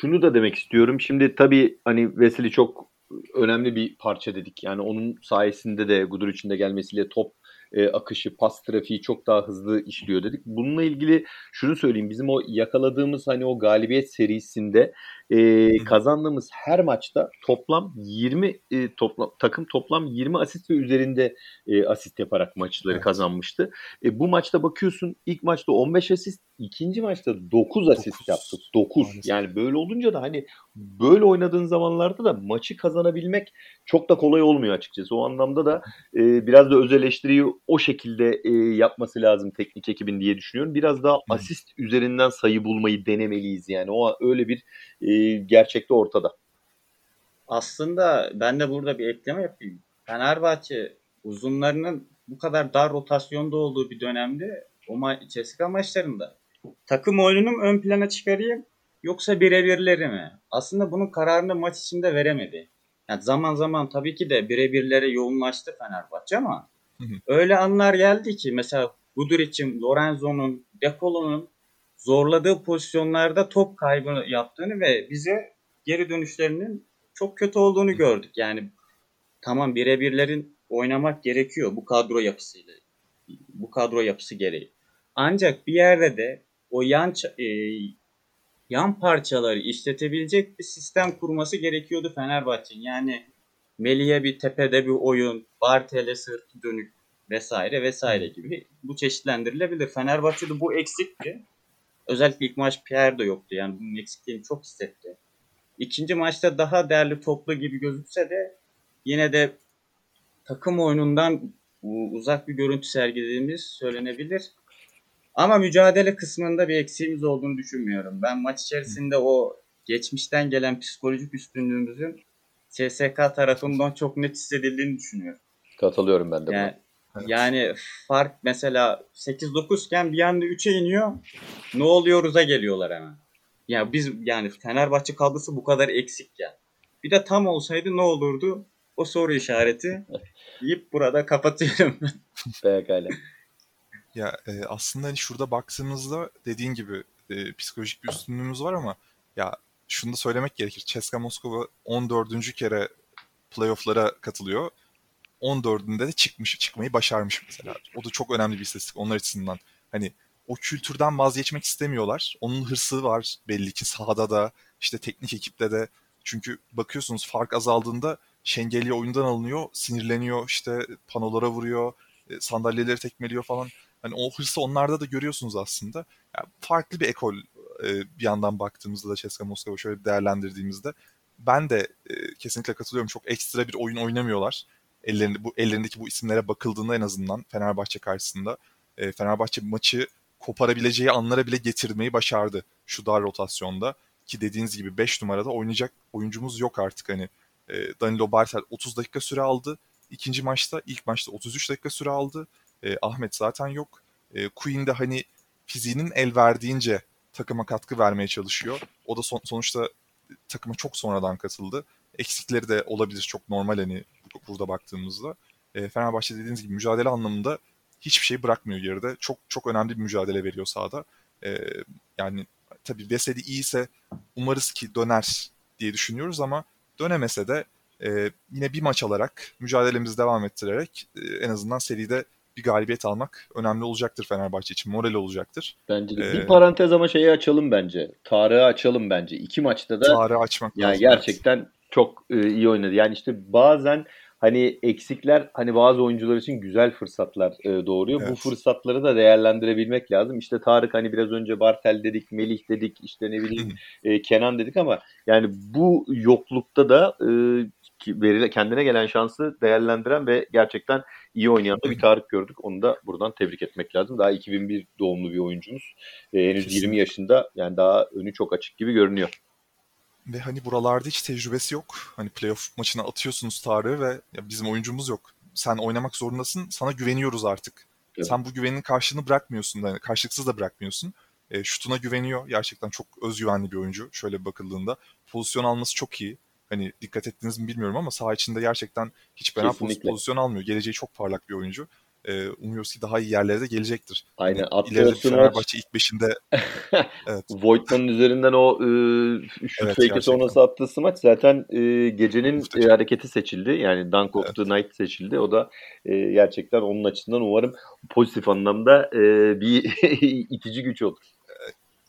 şunu da demek istiyorum. Şimdi tabii hani Wesley çok önemli bir parça dedik. Yani onun sayesinde de Gudur içinde gelmesiyle top e, akışı, pas trafiği çok daha hızlı işliyor dedik. Bununla ilgili şunu söyleyeyim. Bizim o yakaladığımız hani o galibiyet serisinde e, kazandığımız her maçta toplam 20 e, toplam takım toplam 20 asist ve üzerinde e, asist yaparak maçları Evet. kazanmıştı. E, bu maçta bakıyorsun ilk maçta 15 asist, ikinci maçta 9 asist Dokuz. yaptı. 9. Maalesef. Yani böyle olunca da hani böyle oynadığın zamanlarda da maçı kazanabilmek çok da kolay olmuyor açıkçası. O anlamda da e, biraz da öz eleştiriyi o şekilde e, yapması lazım teknik ekibin diye düşünüyorum. Biraz daha asist üzerinden sayı bulmayı denemeliyiz yani. O öyle bir e, gerçekte ortada. Aslında ben de burada bir ekleme yapayım. Fenerbahçe uzunlarının bu kadar dar rotasyonda olduğu bir dönemde o ma- CSKA maçlarında takım oyununu mu ön plana çıkarayım yoksa birebirleri mi? Aslında bunun kararını maç içinde veremedi. Yani zaman zaman tabii ki de birebirlere yoğunlaştı Fenerbahçe ama Hı hı. öyle anlar geldi ki mesela Guduric'in, Lorenzo'nun, Dekolo'nun zorladığı pozisyonlarda top kaybı yaptığını ve bize geri dönüşlerinin çok kötü olduğunu gördük. Yani tamam birebirlerin oynamak gerekiyor bu kadro yapısıyla. Bu kadro yapısı gereği. Ancak bir yerde de o yan e, yan parçaları işletebilecek bir sistem kurması gerekiyordu Fenerbahçe'nin. Yani Melih'e bir tepede bir oyun, Bartel'e sırtı dönük vesaire vesaire gibi bu çeşitlendirilebilir. Fenerbahçe'de bu eksikti. Özellikle ilk maç Pierre de yoktu. Yani bunun eksikliğini çok hissetti. İkinci maçta daha değerli toplu gibi gözükse de yine de takım oyunundan uzak bir görüntü sergilediğimiz söylenebilir. Ama mücadele kısmında bir eksiğimiz olduğunu düşünmüyorum. Ben maç içerisinde o geçmişten gelen psikolojik üstünlüğümüzün CSK tarafından çok net hissedildiğini düşünüyorum. Katılıyorum ben de buna. Yani, Evet. yani fark mesela 8-9 iken bir anda 3'e iniyor. Ne oluyoruz'a geliyorlar hemen. Ya biz yani Fenerbahçe kadrosu bu kadar eksik ya. Bir de tam olsaydı ne olurdu? O soru işareti deyip burada kapatıyorum. Pekala. Ya e, aslında hani şurada baktığımızda dediğin gibi e, psikolojik bir üstünlüğümüz var ama ya şunu da söylemek gerekir. CSKA Moskova 14. kere playoff'lara katılıyor. 14'ünde de çıkmış, çıkmayı başarmış mesela. O da çok önemli bir istatistik onlar açısından. Hani o kültürden vazgeçmek istemiyorlar. Onun hırsı var belli ki sahada da işte teknik ekipte de. Çünkü bakıyorsunuz fark azaldığında Şengeli oyundan alınıyor, sinirleniyor, işte panolara vuruyor, e, sandalyeleri tekmeliyor falan. Hani o hırsı onlarda da görüyorsunuz aslında. Yani farklı bir ekol e, bir yandan baktığımızda da CSKA Moskova şöyle değerlendirdiğimizde ben de e, kesinlikle katılıyorum. Çok ekstra bir oyun oynamıyorlar. Ellerinde, bu, ellerindeki bu isimlere bakıldığında en azından Fenerbahçe karşısında e, Fenerbahçe maçı koparabileceği anlara bile getirmeyi başardı şu dar rotasyonda. Ki dediğiniz gibi 5 numarada oynayacak oyuncumuz yok artık hani. E, Danilo Bartel 30 dakika süre aldı. İkinci maçta, ilk maçta 33 dakika süre aldı. E, Ahmet zaten yok. E, Queen de hani fiziğinin el verdiğince takıma katkı vermeye çalışıyor. O da son- sonuçta takıma çok sonradan katıldı. Eksikleri de olabilir çok normal hani burada baktığımızda. E, Fenerbahçe dediğiniz gibi mücadele anlamında hiçbir şey bırakmıyor geride. Çok çok önemli bir mücadele veriyor sahada. E, yani tabii Veseli iyiyse umarız ki döner diye düşünüyoruz ama dönemese de e, yine bir maç alarak mücadelemizi devam ettirerek e, en azından seride bir galibiyet almak önemli olacaktır Fenerbahçe için. Moral olacaktır. Bence de. Ee, bir parantez ama şeyi açalım bence. Tarık'ı açalım bence. İki maçta da Tarığı açmak yani lazım. gerçekten çok e, iyi oynadı. Yani işte bazen hani eksikler hani bazı oyuncular için güzel fırsatlar e, doğuruyor. Bu Evet. fırsatları da değerlendirebilmek lazım. İşte Tarık hani biraz önce Bartel dedik, Melih dedik, işte ne bileyim e, Kenan dedik ama yani bu yoklukta da e, verile, kendine gelen şansı değerlendiren ve gerçekten iyi oynayan da bir Tarık gördük. Onu da buradan tebrik etmek lazım. Daha 2001 doğumlu bir oyuncumuz. E, henüz Kesinlikle. 20 yaşında yani daha önü çok açık gibi görünüyor. Ve hani buralarda hiç tecrübesi yok. Hani playoff maçına atıyorsunuz Tarık'ı ve ya bizim oyuncumuz yok. Sen oynamak zorundasın. Sana güveniyoruz artık. Evet. Sen bu güvenin karşılığını bırakmıyorsun. Yani karşılıksız da bırakmıyorsun. E, şutuna güveniyor. Gerçekten çok özgüvenli bir oyuncu şöyle bakıldığında. Pozisyon alması çok iyi. Hani dikkat ettiniz mi bilmiyorum ama saha içinde gerçekten hiç fena Kesinlikle. pozisyon almıyor. Geleceği çok parlak bir oyuncu. E, umuyoruz ki daha iyi yerlere de gelecektir. Aynen. Hani Attığı ileride smaç Fenerbahçe ilk beşinde evet, Voigtman'ın üzerinden o e, şut Evet, gerçekten. sonrası attığı smaç zaten e, gecenin Muhteşem. e, hareketi seçildi. Yani Dunk of Evet. the Night seçildi. O da e, gerçekten onun açısından umarım pozitif anlamda e, bir itici güç olur.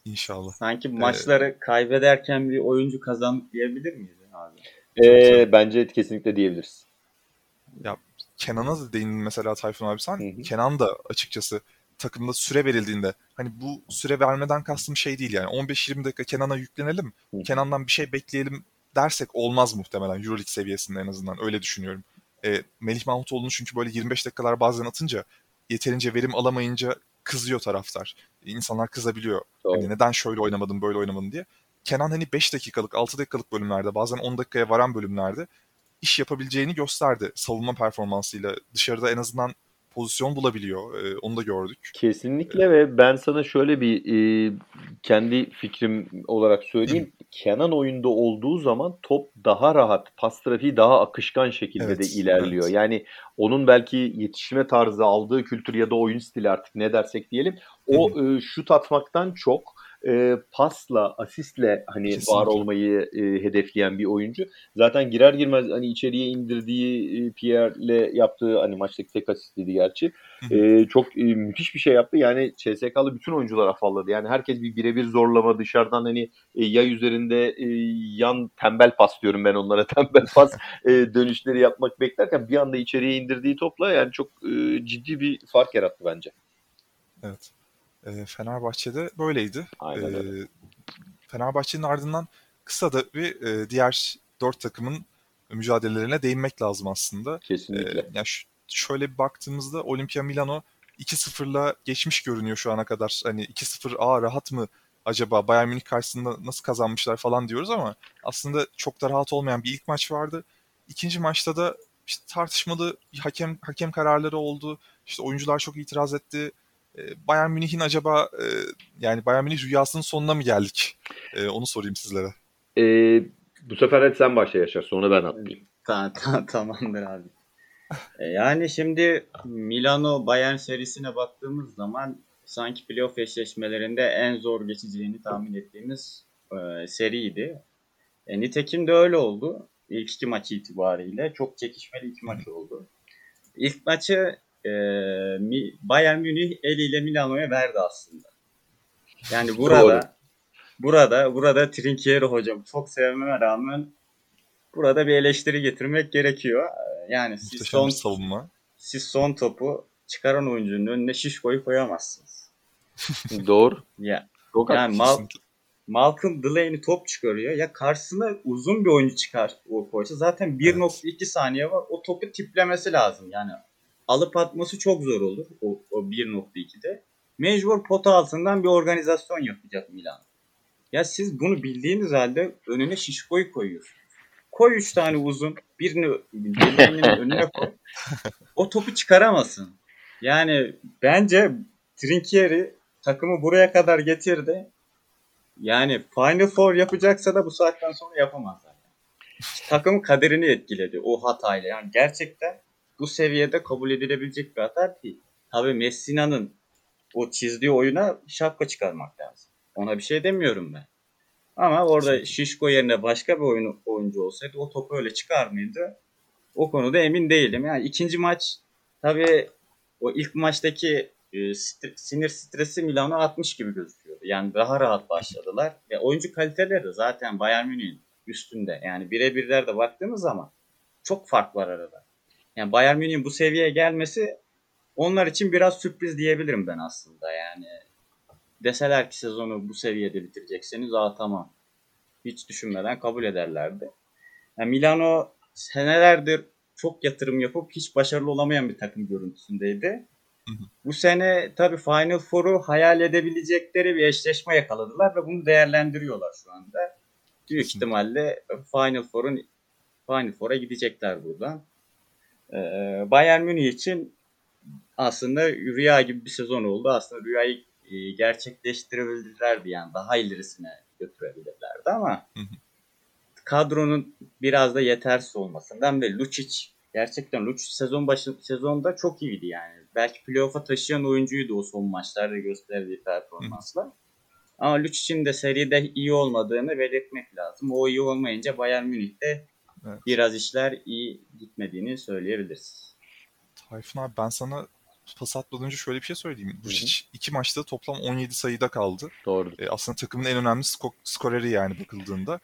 inşallah. Sanki maçları kaybederken bir oyuncu kazandık diyebilir miyiz abi? E, bence kesinlikle diyebiliriz. Kenan'a da değindin mesela Tayfun abi sen. Hı hı. Kenan da açıkçası takımda süre verildiğinde hani bu süre vermeden kastım şey değil yani 15-20 dakika Kenan'a yüklenelim. Hı. Kenan'dan bir şey bekleyelim dersek olmaz muhtemelen Euroleague seviyesinde en azından öyle düşünüyorum. E, Melih Mahmutoğlu'nu çünkü böyle 25 dakikalar bazen atınca yeterince verim alamayınca kızıyor taraftar. İnsanlar kızabiliyor. Doğru. Hani neden şöyle oynamadın böyle oynamadın diye. Kenan hani 5 dakikalık 6 dakikalık bölümlerde bazen 10 dakikaya varan bölümlerde iş yapabileceğini gösterdi savunma performansıyla. Dışarıda en azından pozisyon bulabiliyor. Ee, onu da gördük. Kesinlikle ve ben sana şöyle bir e, kendi fikrim olarak söyleyeyim. Kenan oyunda olduğu zaman top daha rahat, pas trafiği daha akışkan şekilde Evet, de ilerliyor. evet. Yani onun belki yetişme tarzı, aldığı kültür ya da oyun stili artık ne dersek diyelim. O e, şut atmaktan çok e, pasla, asistle hani Kesinlikle. var olmayı e, hedefleyen bir oyuncu. Zaten girer girmez hani içeriye indirdiği e, Pierre'le yaptığı hani maçtaki tek asistiydi gerçi. E, çok e, müthiş bir şey yaptı. Yani CSK'lı bütün oyuncular afalladı. Yani herkes bir birebir zorlama dışarıdan hani e, yay üzerinde e, yan tembel pas diyorum ben onlara tembel pas e, dönüşleri yapmak beklerken bir anda içeriye indirdiği topla yani çok e, ciddi bir fark yarattı bence. Evet. Ee, Fenerbahçe'de böyleydi. Aynen Ee, öyle. Fenerbahçe'nin ardından kısa da bir e, diğer dört takımın mücadelelerine değinmek lazım aslında. Kesinlikle. yani ş- şöyle bir baktığımızda Olimpia Milano 2-0'la geçmiş görünüyor şu ana kadar. Hani 2-0 aa rahat mı acaba Bayern Münih karşısında nasıl kazanmışlar falan diyoruz ama aslında çok da rahat olmayan bir ilk maç vardı. İkinci maçta da işte tartışmalı hakem hakem kararları oldu. İşte oyuncular çok itiraz etti. Ee, Bayern Münih'in acaba e, yani Bayern Münih rüyasının sonuna mı geldik? Ee, onu sorayım sizlere. E, bu sefer hadi sen başla Yaşar sonra ben atlayayım. Ta, ta, tamamdır abi. E, yani şimdi Milano Bayern serisine baktığımız zaman sanki playoff eşleşmelerinde en zor geçeceğini tahmin ettiğimiz e, seriydi. E, nitekim de öyle oldu. İlk iki maç itibariyle çok çekişmeli iki maç oldu. İlk maçı e, Bayern Münih eliyle Milano'ya verdi aslında. Yani burada burada burada Trinkieri hocam çok sevmeme rağmen burada bir eleştiri getirmek gerekiyor. Ee, Yani siz Muhteşem son, bir savunma. siz son topu çıkaran oyuncunun önüne şişkoyu koyamazsınız. Doğru. Ya Çok Yani. Mal-. Malcolm Delaney top çıkarıyor. Ya karşısına uzun bir oyuncu çıkar o koysa zaten 1.2 saniye var. O topu tiplemesi lazım. Yani alıp atması çok zor olur o, o 1.2'de. Mecbur pota altından bir organizasyon yapacak Milan. Ya siz bunu bildiğiniz halde önüne şişkoyu koyuyorsunuz. Koy 3 tane uzun. Birini Delaney'nin önüne koy. O topu çıkaramasın. Yani bence Trinkieri takımı buraya kadar getirdi. Yani Final Four yapacaksa da bu saatten sonra yapamaz zaten. Takımın kaderini etkiledi o hatayla. Yani gerçekten bu seviyede kabul edilebilecek bir hata değil. Tabii Messina'nın o çizdiği oyuna şapka çıkarmak lazım. Ona bir şey demiyorum ben. Ama orada Şişko yerine başka bir oyun, oyuncu olsaydı o topu öyle çıkar mıydı? O konuda emin değilim. Yani ikinci maç tabii o ilk maçtaki e, st- sinir stresi Milano atmış gibi gözüküyordu. Yani daha rahat başladılar. Ve oyuncu kaliteleri de zaten Bayern Münih'in üstünde. Yani birebirlerde baktığımız zaman çok fark var arada. Yani Bayern Münih'in bu seviyeye gelmesi onlar için biraz sürpriz diyebilirim ben aslında. Yani deseler ki sezonu bu seviyede bitirecekseniz aa tamam. Hiç düşünmeden kabul ederlerdi. Yani Milano senelerdir çok yatırım yapıp hiç başarılı olamayan bir takım görüntüsündeydi. Bu sene tabii Final Four'u hayal edebilecekleri bir eşleşme yakaladılar ve bunu değerlendiriyorlar şu anda. Büyük ihtimalle Final Four'un Final Four'a gidecekler buradan. Ee, Bayern Münih için aslında rüya gibi bir sezon oldu. Aslında rüyayı e, gerçekleştirebilirlerdi yani daha ilerisine götürebilirlerdi ama kadronun biraz da yetersiz olmasından ve Lucic gerçekten Lucic sezon başı sezonda çok iyiydi yani. Belki playoff'a taşıyan oyuncuydu o son maçlarda gösterdiği performansla. Ama Lucic'in de seride iyi olmadığını belirtmek lazım. O iyi olmayınca Bayern Münih'te Evet. biraz işler iyi gitmediğini söyleyebiliriz. Tayfun abi ben sana pas atmadan önce şöyle bir şey söyleyeyim. Vučić iki maçta toplam 17 sayıda kaldı. Doğru. E, aslında takımın en önemli sko- skoreri yani bakıldığında.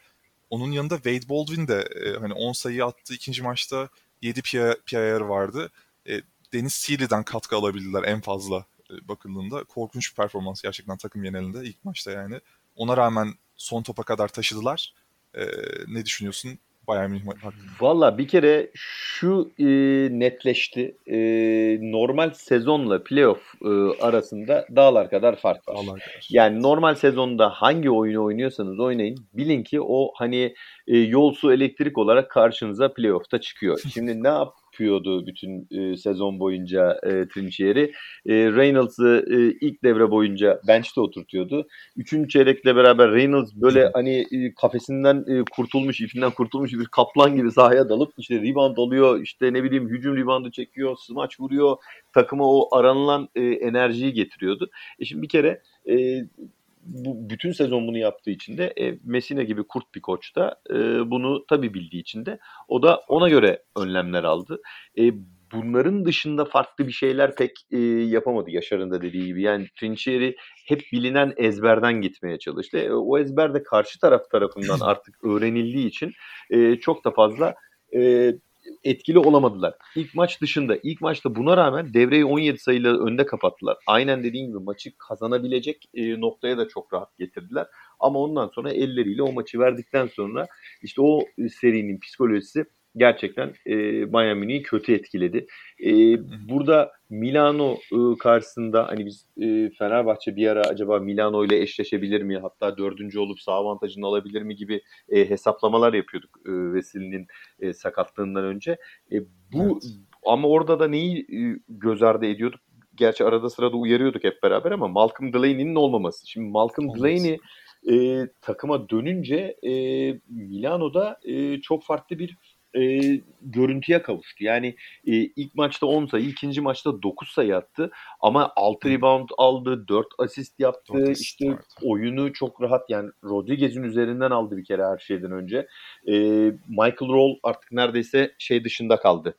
Onun yanında Wade Baldwin de e, hani 10 sayı attı. ikinci maçta 7 PIR vardı. E, Deniz Sealy'den katkı alabildiler en fazla e, bakıldığında. Korkunç bir performans gerçekten takım genelinde ilk maçta yani. Ona rağmen son topa kadar taşıdılar. E, ne düşünüyorsun Bayern Münih hakkında? Valla bir kere şu e, netleşti. E, normal sezonla playoff e, arasında dağlar kadar fark var. Allah kadar. Yani normal sezonda hangi oyunu oynuyorsanız oynayın. Bilin ki o hani e, yol su elektrik olarak karşınıza playoff'ta çıkıyor. Şimdi ne yapıyordu bütün e, sezon boyunca e, Trinchieri? E, Reynolds'ı e, ilk devre boyunca bench'te oturtuyordu. Üçüncü çeyrekle beraber Reynolds böyle hani e, kafesinden e, kurtulmuş, ipinden kurtulmuş bir kaplan gibi sahaya dalıp işte rebound alıyor, işte ne bileyim hücum reboundu çekiyor, smaç vuruyor. Takıma o aranılan e, enerjiyi getiriyordu. E şimdi bir kere e, bu bütün sezon bunu yaptığı için de e, Messina gibi kurt bir koç da e, bunu tabii bildiği için de o da ona göre önlemler aldı. E, bunların dışında farklı bir şeyler pek e, yapamadı Yaşar'ın da dediği gibi. Yani Trinchieri hep bilinen ezberden gitmeye çalıştı. E, o ezber de karşı taraf tarafından artık öğrenildiği için e, çok da fazla e, etkili olamadılar. İlk maç dışında, ilk maçta buna rağmen devreyi 17 sayıyla önde kapattılar. Aynen dediğim gibi maçı kazanabilecek e, noktaya da çok rahat getirdiler. Ama ondan sonra elleriyle o maçı verdikten sonra işte o e, serinin psikolojisi gerçekten e, Bayern Münih'i kötü etkiledi. E, burada Milano e, karşısında hani biz e, Fenerbahçe bir ara acaba Milano ile eşleşebilir mi? Hatta dördüncü olup sağ avantajını alabilir mi gibi e, hesaplamalar yapıyorduk e, Veseli'nin e, sakatlığından önce. E, bu Evet. ama orada da neyi e, göz ardı ediyorduk? Gerçi arada sırada uyarıyorduk hep beraber ama Malcolm Delaney'nin olmaması. Şimdi Malcolm. Delaney e, takıma dönünce e, Milano'da e, çok farklı bir e, görüntüye kavuştu. Yani e, ilk maçta 10 sayı, ikinci maçta 9 sayı attı ama 6 rebound aldı, 4 asist yaptı. Dört asist işte vardı. oyunu çok rahat yani Rodriguez'in üzerinden aldı bir kere her şeyden önce. E, Michael Roll artık neredeyse şey dışında kaldı.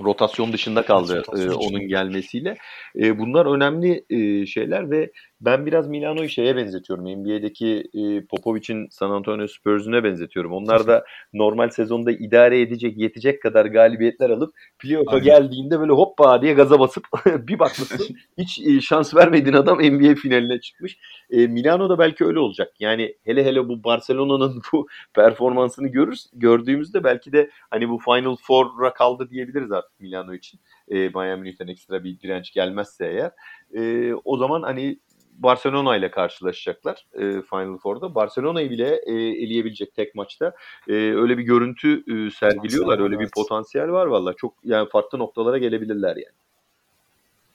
Rotasyon dışında kaldı rotasyon e, onun gelmesiyle. E, bunlar önemli e, şeyler ve ben biraz Milano'yu şeye benzetiyorum. NBA'deki e, Popovic'in San Antonio Spurs'une benzetiyorum. Onlar da normal sezonda idare edecek, yetecek kadar galibiyetler alıp playoff'a geldiğinde böyle hoppa diye gaza basıp bir bakmışsın hiç e, şans vermediğin adam NBA finaline çıkmış. E, Milano'da belki öyle olacak. Yani hele hele bu Barcelona'nın bu performansını görürüz, gördüğümüzde belki de hani bu Final Four'a kaldı diyebiliriz artık Milano için. E, Bayern Münih'ten ekstra bir direnç gelmezse eğer. E, o zaman hani Barcelona ile karşılaşacaklar e, Final Four'da. Barcelona'yı bile e, eleyebilecek tek maçta. E, öyle bir görüntü e, sergiliyorlar. Öyle bir potansiyel var valla. Çok yani farklı noktalara gelebilirler yani.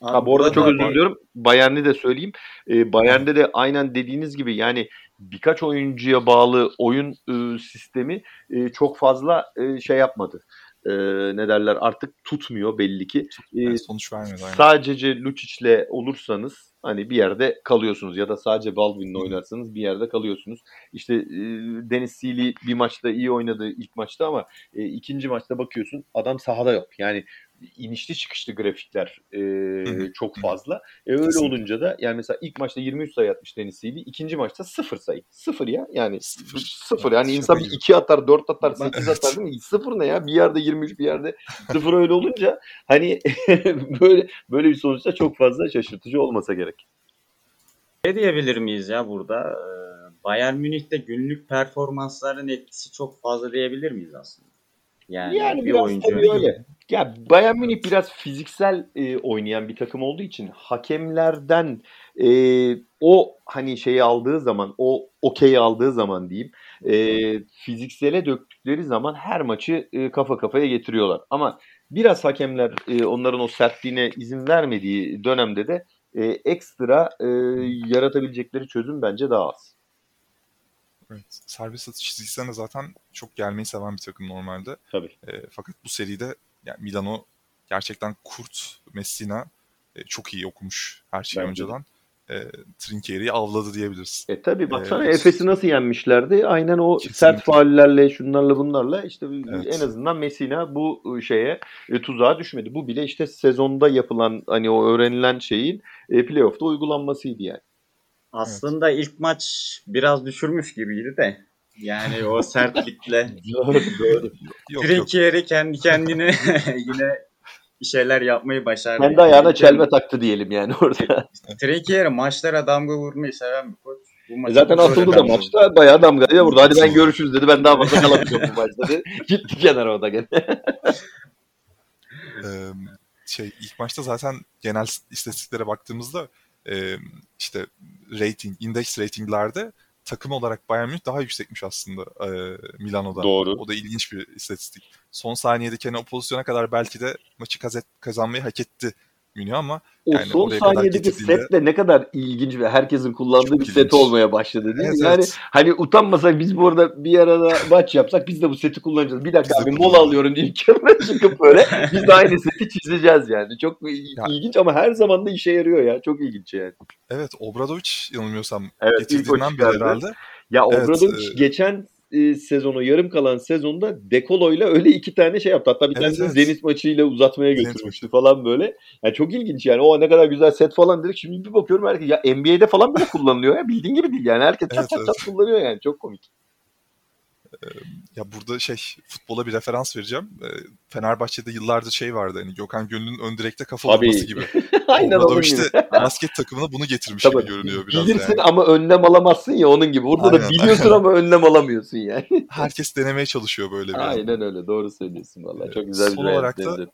Abi Ha, bu arada çok özür diliyorum. Bayern'i de söyleyeyim. E, Bayern'de de aynen dediğiniz gibi yani birkaç oyuncuya bağlı oyun e, sistemi e, çok fazla e, şey yapmadı. E, ne derler artık tutmuyor belli ki. E, Yani sonuç vermedi. Aynen. sadece Lucic'le olursanız hani bir yerde kalıyorsunuz ya da sadece Baldwin'le oynarsanız bir yerde kalıyorsunuz. İşte e, Deniz Sealy bir maçta iyi oynadı ilk maçta ama e, ikinci maçta bakıyorsun adam sahada yok. Yani inişli çıkışlı grafikler e, çok fazla. E, öyle Kesinlikle. olunca da yani mesela ilk maçta 23 sayı atmış Deniz Sealy, ikinci maçta 0 sayı. 0 ya yani Sıfır. 0 Evet, yani şaka insan bir gibi. 2 atar, 4 atar, Ben- 8 atar değil mi? 0 ne ya? Bir yerde 23, bir yerde 0 öyle olunca hani böyle böyle bir sonuçta çok fazla şaşırtıcı olmasa gerek. Ne diyebilir miyiz ya burada? Ee, Bayern Münih'te günlük performansların etkisi çok fazla diyebilir miyiz aslında? Yani, Yani bir biraz oyuncu tabii öyle. Ya Bayern Münih biraz fiziksel e, oynayan bir takım olduğu için hakemlerden e, o hani şeyi aldığı zaman, o okeyi aldığı zaman diyeyim, e, fiziksele döktükleri zaman her maçı e, kafa kafaya getiriyorlar. Ama biraz hakemler e, onların o sertliğine izin vermediği dönemde de e, ekstra e, yaratabilecekleri çözüm bence daha az. Evet. Serbest atış çizgisine zaten çok gelmeyi seven bir takım normalde. Tabii. E, fakat bu seride yani Milano gerçekten kurt Messina e, çok iyi okumuş her şeyi Bence de. önceden. E, Trinkieri'yi avladı diyebiliriz. E tabii baksana Ee, Efes'i nasıl yenmişlerdi? Aynen o Kesinlikle. sert faullerle, şunlarla bunlarla işte Evet. en azından Messina bu şeye e, tuzağa düşmedi. Bu bile işte sezonda yapılan hani o öğrenilen şeyin e, playoff'ta uygulanmasıydı yani. Aslında ilk maç biraz düşürmüş gibiydi de. Yani o sertlikle. Trinkieri kendi kendine yine bir şeyler yapmayı başardı. Kendi ayağına çelme taktı diyelim yani orada. Trinkieri maçlara damga vurmayı seven bir koç. Bu maçı Zaten atıldı da maçta bayağı damgayla vurdu. Hadi ben görüşürüz dedi. Ben daha fazla kalamayacağım bu maçta dedi. Gitti kenara o da gene. Şey ilk maçta zaten genel istatistiklere baktığımızda e, işte rating, index ratinglerde takım olarak Bayern Münih daha yüksekmiş aslında e, Milano'da. Doğru. O da ilginç bir istatistik. Son saniyedeki hani o pozisyona kadar belki de maçı kazet, kazanmayı hak etti Münih ama O Yani son saniyedeki set de ne kadar ilginç ve herkesin kullandığı Çok bir ilginç. set olmaya başladı değil mi? Evet, yani evet. hani utanmasak biz bu arada bir arada maç yapsak biz de bu seti kullanacağız. Bir dakika Biz abi mola alıyorum diye kenara çıkıp böyle biz de aynı seti çizeceğiz yani. Çok ilginç ama her zaman da işe yarıyor ya. Çok ilginç yani. evet Obradovic yanılmıyorsam Evet, getirdiğinden beri herhalde. Ya Evet, Obradovic e- geçen e, sezonu yarım kalan sezonda Dekolo'yla öyle iki tane şey yaptı. Hatta bir Evet, tanesini evet. Zenit maçıyla uzatmaya götürmüştü falan böyle. Yani çok ilginç yani. O ne kadar güzel set falan dedik. Şimdi bir bakıyorum herkes ya NBA'de falan bile kullanılıyor ya. Bildiğin gibi değil yani. Herkes çat Evet, çat evet. çat kullanıyor yani. Çok komik. Ya burada şey futbola bir referans vereceğim. Fenerbahçe'de yıllardır şey vardı hani Gökhan Gönül'ün ön direkte kafa vurması gibi. Aynen onun gibi. de basket takımına bunu getirmiş Tabii. gibi görünüyor biraz Bilirsin yani. ama önlem alamazsın ya onun gibi. Burada da Aynen. biliyorsun ama önlem alamıyorsun yani. Herkes denemeye çalışıyor böyle bir. Aynen öyle. Doğru söylüyorsun vallahi. Çok güzel bir son olarak da-.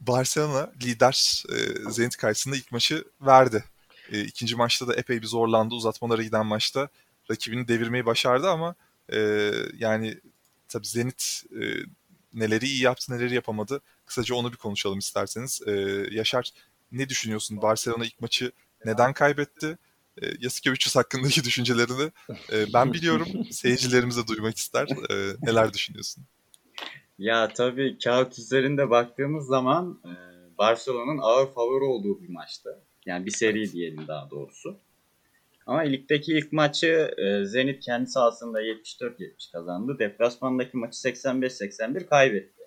Barcelona lider e, Zenit karşısında ilk maçı verdi. E, ikinci maçta da epey bir zorlandı. Uzatmalara giden maçta rakibini devirmeyi başardı ama e, yani tabii Zenit e, neleri iyi yaptı neleri yapamadı. Kısaca onu bir konuşalım isterseniz. E, Yaşar ne düşünüyorsun? Barcelona ilk maçı neden kaybetti? E, Yasikevicius hakkındaki düşüncelerini e, ben biliyorum. Seyircilerimiz de duymak ister. E, neler düşünüyorsun? Ya tabii kağıt üzerinde baktığımız zaman e, Barcelona'nın ağır favori olduğu bir maçtı. Yani bir seri diyelim daha doğrusu. Ama ligdeki ilk maçı e, Zenit kendi sahasında 74-70 kazandı. Deplasmandaki maçı 85-81 kaybetti.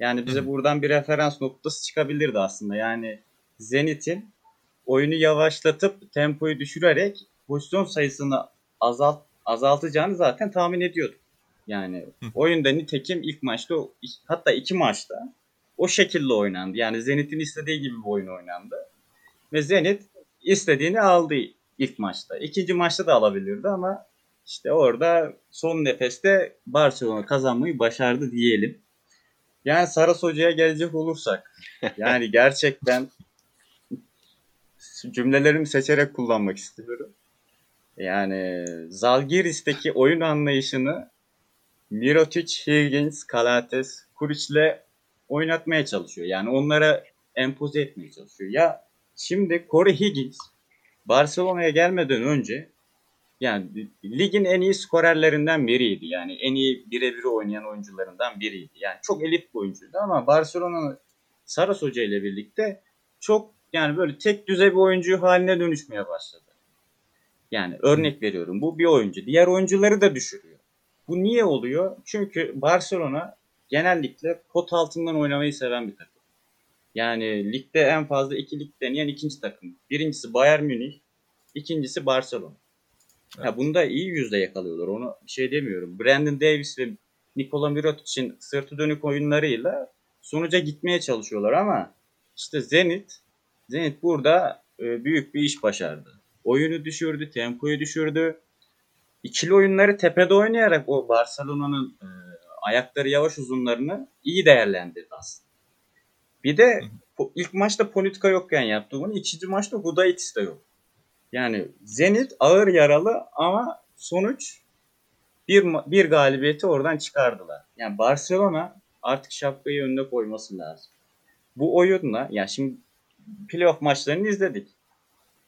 Yani bize Hı. buradan bir referans noktası çıkabilirdi aslında. Yani Zenit'in oyunu yavaşlatıp tempoyu düşürerek pozisyon sayısını azalt azaltacağını zaten tahmin ediyorduk. Yani Hı. oyunda nitekim ilk maçta hatta iki maçta o şekilde oynandı. Yani Zenit'in istediği gibi bir oyun oynandı. Ve Zenit istediğini aldı ilk maçta. İkinci maçta da alabilirdi ama işte orada son nefeste Barcelona kazanmayı başardı diyelim. Yani Saras Hoca'ya gelecek olursak yani gerçekten cümlelerimi seçerek kullanmak istiyorum. Yani Zalgiris'teki oyun anlayışını Mirotic, Higgins, Kalates, Kuric'le oynatmaya çalışıyor. Yani onlara empoze etmeye çalışıyor. Ya şimdi Corey Higgins Barcelona'ya gelmeden önce yani ligin en iyi skorerlerinden biriydi. Yani en iyi birebir oynayan oyuncularından biriydi. Yani çok elit bir oyuncuydu ama Barcelona'nın Saras Hoca ile birlikte çok yani böyle tek düzey bir oyuncu haline dönüşmeye başladı. Yani örnek veriyorum bu bir oyuncu. Diğer oyuncuları da düşürüyor. Bu niye oluyor? Çünkü Barcelona genellikle pot altından oynamayı seven bir takım. Yani ligde en fazla iki lig deneyen ikinci takım. Birincisi Bayern Münih, ikincisi Barcelona. Ha, bunu da iyi yüzde yakalıyorlar. Onu bir şey demiyorum. Brandon Davis ve Nikola Mirotic'in sırtı dönük oyunlarıyla sonuca gitmeye çalışıyorlar ama işte Zenit Zenit burada e, büyük bir iş başardı. Oyunu düşürdü, tempoyu düşürdü. İkili oyunları tepede oynayarak o Barcelona'nın e, ayakları yavaş uzunlarını iyi değerlendirdi aslında. Bir de ilk maçta Politika yokken yaptı bunu. İkinci maçta Gudaitis de yok. Yani Zenit ağır yaralı ama sonuç bir, bir galibiyeti oradan çıkardılar. Yani Barcelona artık şapkayı önüne koyması lazım. Bu oyunla yani şimdi playoff maçlarını izledik.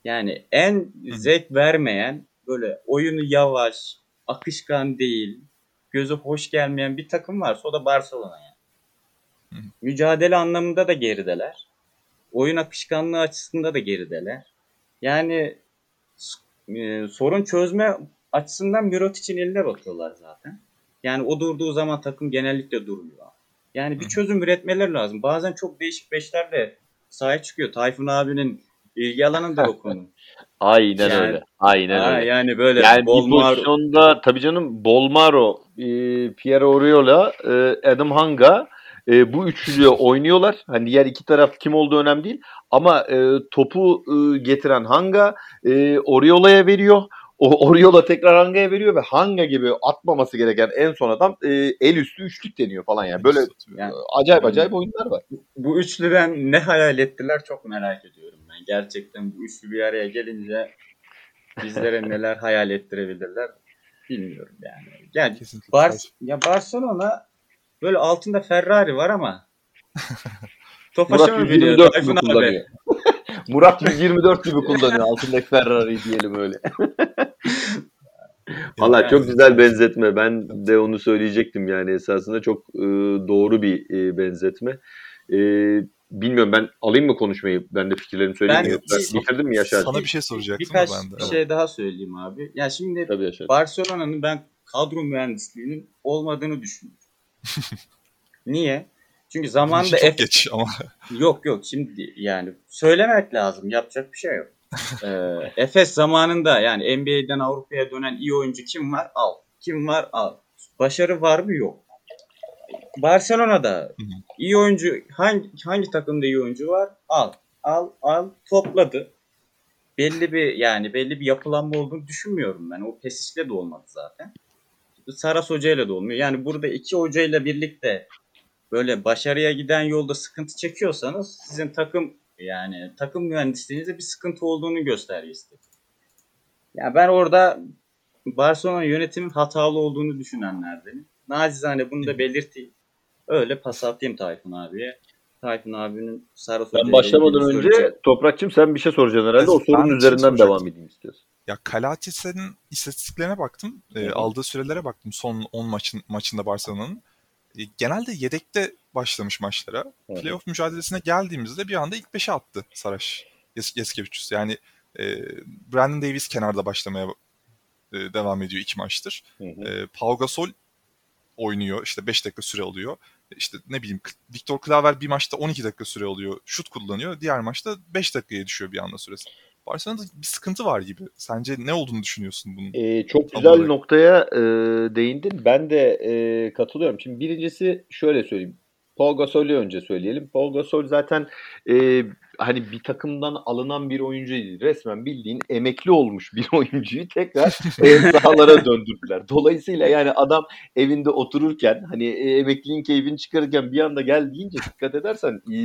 Yani en zevk vermeyen böyle oyunu yavaş, akışkan değil, gözü hoş gelmeyen bir takım varsa o da Barcelona yani. Mücadele anlamında da gerideler. Oyun akışkanlığı açısında da gerideler. Yani e, sorun çözme açısından Mirotic'in eline bakıyorlar zaten. Yani o durduğu zaman takım genellikle durmuyor. Yani bir çözüm üretmeleri lazım. Bazen çok değişik beşlerle sahaya çıkıyor. Tayfun abinin ilgi alanı da o konu. Aynen Yani- öyle. Aynen Ha, öyle. yani böyle Yani bol bir pozisyonda tabii canım Bolmaro, e, Pierre Oriola, e, Adam Hanga e, bu üçlü oynuyorlar. Hani diğer iki taraf kim olduğu önemli değil. Ama e, topu e, getiren Hanga e, Oriola'ya veriyor. O Oriola tekrar Hanga'ya veriyor ve Hanga gibi atmaması gereken en son adam e, el üstü üçlük deniyor falan yani. Böyle Yani- acayip acayip oyunlar var. bu üçlüden ne hayal ettiler çok merak ediyorum ben. Gerçekten bu üçlü bir araya gelince bizlere neler hayal ettirebilirler bilmiyorum yani. Yani Kesinlikle. Bar ya Barcelona böyle altında Ferrari var ama Tofaş'a Murat mı biniyor 124 Tayfun gibi abi? kullanıyor. Murat 124 gibi kullanıyor altındaki Ferrari diyelim öyle. Valla çok güzel benzetme. Ben de onu söyleyecektim yani esasında çok e, doğru bir e, benzetme. E, bilmiyorum ben alayım mı konuşmayı? Ben de fikirlerimi söyleyeyim. Ben- mi? Yoksa bitirdin mi Yaşar? Sana bir şey soracaktım Birkaç ben de. bir şey daha söyleyeyim abi. Ya şimdi. Barcelona'nın ben kadro mühendisliğinin olmadığını düşünüyorum. Niye? Çünkü çok F- geç ama Yok yok şimdi yani söylemek lazım yapacak bir şey yok. Ee, Efes zamanında yani NBA'den Avrupa'ya dönen iyi oyuncu kim var? Al. Kim var? Al. Başarı var mı? Yok. Barcelona'da iyi oyuncu hangi hangi takımda iyi oyuncu var? Al. Al al topladı. Belli bir yani belli bir yapılanma olduğunu düşünmüyorum ben. O Pesic'le de olmadı zaten. Saras Hoca ile de olmuyor. Yani burada iki hocayla birlikte böyle başarıya giden yolda sıkıntı çekiyorsanız sizin takım yani takım mühendisliğinizde bir sıkıntı olduğunu göstergesi. Ya ben orada Barcelona yönetimin hatalı olduğunu düşünenlerdenim. Nacizane bunu da belirteyim. Öyle pas atayım Tayfun abiye. Tayfun abinin Saras Hoca Ben ile başlamadan önce Toprakçım sen bir şey soracaksın herhalde. O sorunun şey üzerinden devam edeyim istiyorsun. Ya Kalatis'in istatistiklerine baktım. E, aldığı sürelere baktım son 10 maçın maçında Barcelona'nın. E, genelde yedekte başlamış maçlara. Playoff mücadelesine geldiğimizde bir anda ilk 5'e attı Saraş Yes Yeskevicius. Yani e, Brandon Davis kenarda başlamaya e, devam ediyor iki maçtır. Hı hı. E, Pau Gasol oynuyor. İşte 5 dakika süre alıyor. İşte ne bileyim Victor Claver bir maçta 12 dakika süre alıyor. Şut kullanıyor. Diğer maçta 5 dakikaya düşüyor bir anda süresi. Barcelona'da bir sıkıntı var gibi. Sence ne olduğunu düşünüyorsun bunun? Ee, çok güzel olarak. noktaya e, değindin. Ben de e, katılıyorum. Şimdi birincisi şöyle söyleyeyim. Paul Gasol'ü önce söyleyelim. Paul Gasol zaten e, hani bir takımdan alınan bir oyuncu değil. Resmen bildiğin emekli olmuş bir oyuncuyu tekrar e, sahalara döndürdüler. Dolayısıyla yani adam evinde otururken hani e, emekliliğin keyfini çıkarırken bir anda gel deyince dikkat edersen e,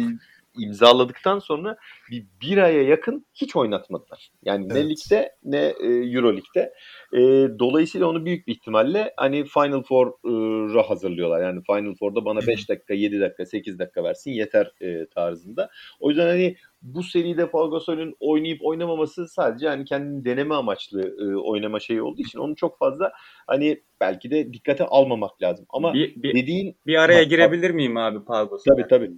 imzaladıktan sonra bir, bir aya yakın hiç oynatmadılar. Yani ne Evet. ligde ne e, Euro Lig'de. E, dolayısıyla onu büyük bir ihtimalle hani Final Four'a hazırlıyorlar. Yani Final Four'da bana Hı hı. 5 dakika, 7 dakika, 8 dakika versin yeter e, tarzında. O yüzden hani bu seride Paul Gasol'ün oynayıp oynamaması sadece hani kendini deneme amaçlı e, oynama şeyi olduğu için onu çok fazla hani belki de dikkate almamak lazım. Ama bir, bir, dediğin bir araya bak. girebilir miyim abi Pagos? tabii tabii.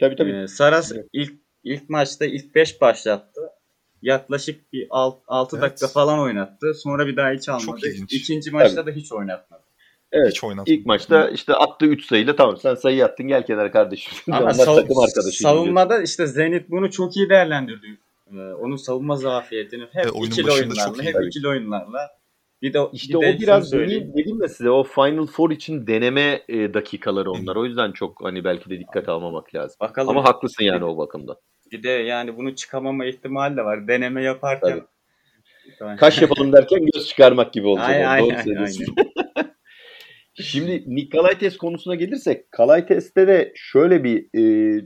Tabii tabii. Ee, Saras Evet. ilk ilk maçta ilk 5 başlattı. Yaklaşık bir 6 Evet. dakika falan oynattı. Sonra bir daha hiç almadı. ilginç. İkinci maçta da hiç oynatmadı. Evet. Hiç oynatmadı. İlk maçta işte attı 3 sayıyla tamam sen sayı attın gel kenara kardeşim. Ama sav- takım arkadaşı. savunmada işte Zenit bunu çok iyi değerlendirdi. Ee, onun savunma zafiyetini hep oyunun ikili başında oyunlarla, çok hep tabii. ikili oyunlarla. Bir de İşte bir o de şunu biraz söyleyeyim. dedim, ya size o Final Four için deneme e, dakikaları onlar. O yüzden çok hani belki de dikkat almamak lazım. Bakalım. Ama haklısın yani o bakımda. Bir de yani bunu çıkamama ihtimali de var. Deneme yaparken. Tamam. Kaş yapalım derken göz çıkarmak gibi olacak. Aynen, o. aynen, aynen, söylüyorsun. Şimdi Nikolaites konusuna gelirsek Kalaites'te de şöyle bir e,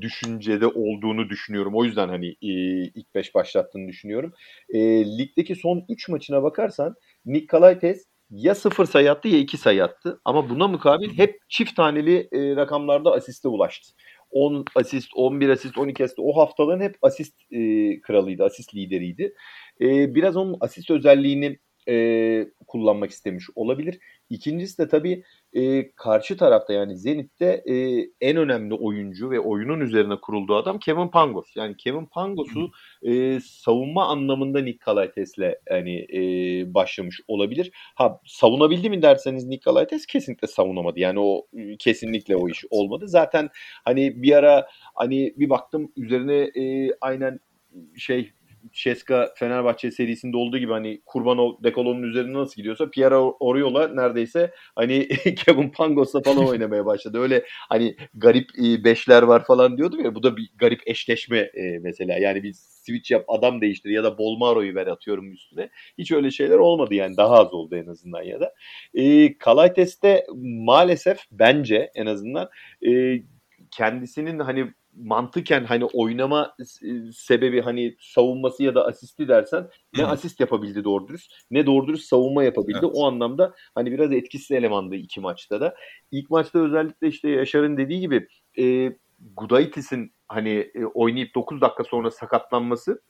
düşüncede olduğunu düşünüyorum. O yüzden hani e, ilk 5 başlattığını düşünüyorum. E, ligdeki son 3 maçına bakarsan Nikolaites ya 0 sayı attı ya 2 sayı attı. Ama buna mukabil hep çift taneli e, rakamlarda asiste ulaştı. 10 asist, 11 asist, 12 asist o haftaların hep asist e, kralıydı, asist lideriydi. E, biraz onun asist özelliğini e, kullanmak istemiş olabilir. İkincisi de tabii e, karşı tarafta yani Zenit'te e, en önemli oyuncu ve oyunun üzerine kurulduğu adam Kevin Pangos. Yani Kevin Pangos'u e, savunma anlamında Nick Kalaites'le hani e, başlamış olabilir. Ha savunabildi mi derseniz Nick Kalaites kesinlikle savunamadı. Yani o kesinlikle o iş olmadı. Zaten hani bir ara hani bir baktım üzerine e, aynen şey Ceska Fenerbahçe serisinde olduğu gibi hani Kurbanov dekolonun üzerine nasıl gidiyorsa Pierre Oriola neredeyse hani Kevin Pangos'la falan oynamaya başladı. Öyle hani garip e, beşler var falan diyordum ya bu da bir garip eşleşme e, mesela. Yani bir switch yap adam değiştir ya da Bolmaro'yu ver atıyorum üstüne. Hiç öyle şeyler olmadı yani daha az oldu en azından ya da. E, Kalaites'te maalesef bence en azından e, kendisinin hani mantıken hani oynama sebebi hani savunması ya da asisti dersen ne Hı. asist yapabildi doğru dürüst ne doğru dürüst savunma yapabildi. Evet. O anlamda hani biraz etkisiz elemandı iki maçta da. İlk maçta özellikle işte Yaşar'ın dediği gibi e, Gudaitis'in hani e, oynayıp 9 dakika sonra sakatlanması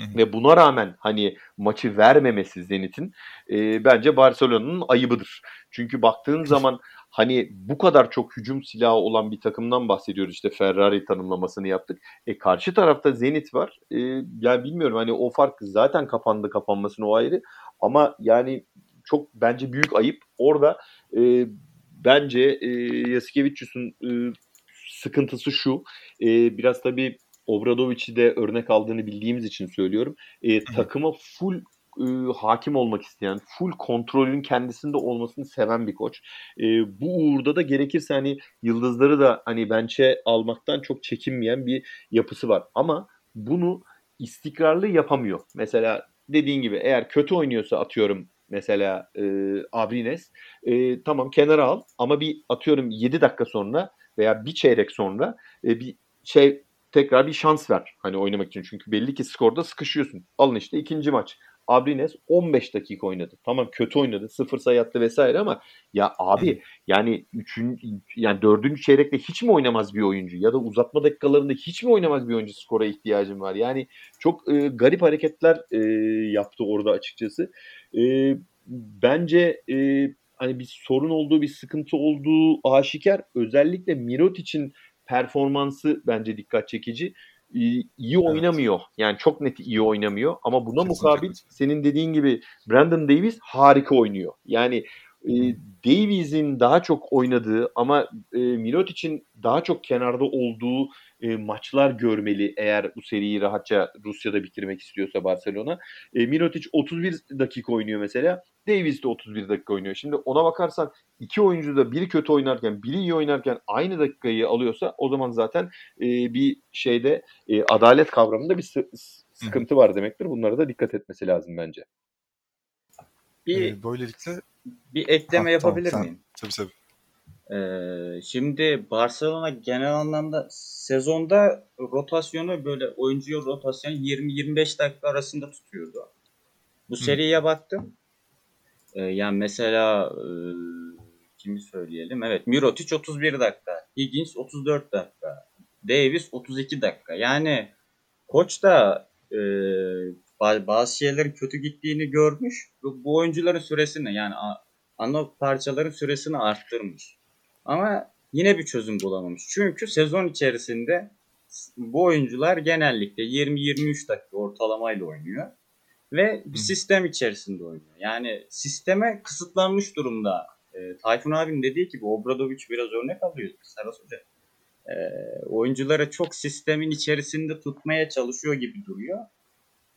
Hı-hı. Ve buna rağmen hani maçı vermemesi Zenit'in e, bence Barcelona'nın ayıbıdır. Çünkü baktığın zaman hani bu kadar çok hücum silahı olan bir takımdan bahsediyoruz. İşte Ferrari tanımlamasını yaptık. E karşı tarafta Zenit var. E, yani bilmiyorum hani o fark zaten kapandı kapanmasını o ayrı. Ama yani çok bence büyük ayıp. Orada e, bence e, Yasikevicius'un e, sıkıntısı şu. E, biraz tabii Obradovic'i de örnek aldığını bildiğimiz için söylüyorum. E, takıma full e, hakim olmak isteyen, full kontrolün kendisinde olmasını seven bir koç. E, bu uğurda da gerekirse hani yıldızları da hani bench'e almaktan çok çekinmeyen bir yapısı var. Ama bunu istikrarlı yapamıyor. Mesela dediğin gibi eğer kötü oynuyorsa atıyorum mesela e, Abrines e, tamam kenara al ama bir atıyorum 7 dakika sonra veya bir çeyrek sonra e, bir şey tekrar bir şans ver hani oynamak için. Çünkü belli ki skorda sıkışıyorsun. Alın işte ikinci maç. Abrines 15 dakika oynadı. Tamam kötü oynadı. Sıfır sayı attı vesaire ama ya abi yani üçün, yani dördüncü çeyrekte hiç mi oynamaz bir oyuncu? Ya da uzatma dakikalarında hiç mi oynamaz bir oyuncu skora ihtiyacım var? Yani çok e, garip hareketler e, yaptı orada açıkçası. E, bence e, hani bir sorun olduğu, bir sıkıntı olduğu aşikar. Özellikle Mirot için performansı bence dikkat çekici iyi oynamıyor. Evet. Yani çok net iyi oynamıyor ama buna Kesinlikle. mukabil senin dediğin gibi Brandon Davis harika oynuyor. Yani e, Davies'in daha çok oynadığı ama e, Mirotic'in daha çok kenarda olduğu e, maçlar görmeli eğer bu seriyi rahatça Rusya'da bitirmek istiyorsa Barcelona. E, Mirotic 31 dakika oynuyor mesela. Davis de 31 dakika oynuyor. Şimdi ona bakarsan iki oyuncu da biri kötü oynarken biri iyi oynarken aynı dakikayı alıyorsa o zaman zaten e, bir şeyde e, adalet kavramında bir sı- sıkıntı var demektir. Bunlara da dikkat etmesi lazım bence. Bir ee, böylelikle bir ekleme ha, yapabilir tamam, miyim? Tabii tabii. Ee, şimdi Barcelona genel anlamda sezonda rotasyonu böyle oyuncu rotasyonu 20-25 dakika arasında tutuyordu. Bu seriye baktım. Ee, yani mesela e, kimi söyleyelim? Evet Mirotic 31 dakika. Higgins 34 dakika. Davis 32 dakika. Yani koç da e, bazı şeylerin kötü gittiğini görmüş. Bu oyuncuların süresini yani ana parçaların süresini arttırmış. Ama yine bir çözüm bulamamış. Çünkü sezon içerisinde bu oyuncular genellikle 20-23 dakika ortalamayla oynuyor. Ve bir sistem içerisinde oynuyor. Yani sisteme kısıtlanmış durumda. E, Tayfun abinin dediği gibi Obradovic biraz örnek alıyor Saras Hoca. E, oyuncuları çok sistemin içerisinde tutmaya çalışıyor gibi duruyor.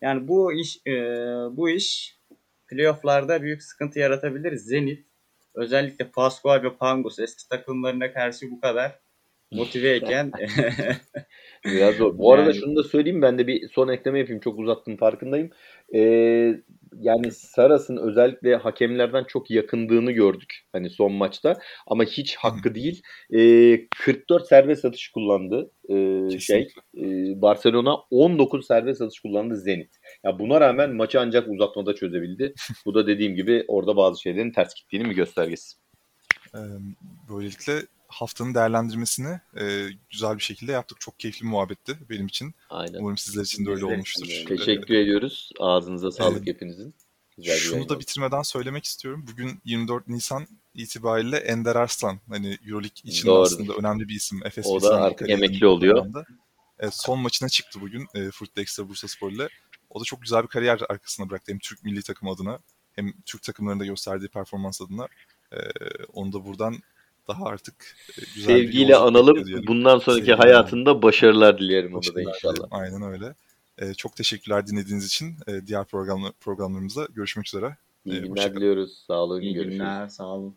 Yani bu iş e, bu iş playofflarda büyük sıkıntı yaratabilir. Zenit özellikle Pascual ve Pangos eski takımlarına karşı bu kadar motiveyken biraz zor. Bu arada yani... şunu da söyleyeyim ben de bir son ekleme yapayım. Çok uzattım farkındayım. Ee, yani Saras'ın özellikle hakemlerden çok yakındığını gördük hani son maçta ama hiç hakkı değil. E, 44 serbest atış kullandı e, şey e, Barcelona 19 serbest atış kullandı Zenit. Ya buna rağmen maçı ancak uzatmada çözebildi. Bu da dediğim gibi orada bazı şeylerin ters gittiğini mi göstergesi. Böylelikle haftanın değerlendirmesini e, güzel bir şekilde yaptık. Çok keyifli bir muhabbetti benim için. Aynen. Umarım sizler için de öyle Biz de olmuştur. Ee, Teşekkür ediyoruz. Ağzınıza sağlık Evet. hepinizin. Güzel bir Şunu da oldu. bitirmeden söylemek istiyorum. Bugün 24 Nisan itibariyle Ender Arslan hani Euroleague için Doğrudur. aslında önemli bir isim. Efes O da artık emekli oluyor. Evet, son maçına çıktı bugün e, Ekstra Bursaspor ile. O da çok güzel bir kariyer arkasına bıraktı. Hem Türk milli takım adına hem Türk takımlarında gösterdiği performans adına. E, onu da buradan daha artık e, güzel bir Sevgiyle analım. Bundan sonraki Sevgiyle hayatında başarılar dilerim ona da inşallah. dilerim. Aynen öyle. E, çok teşekkürler dinlediğiniz için. E, diğer program, programlarımızda görüşmek üzere. İyi Ee, günler diliyoruz. Sağ olun. İyi Görüşürüz. günler. Sağ olun.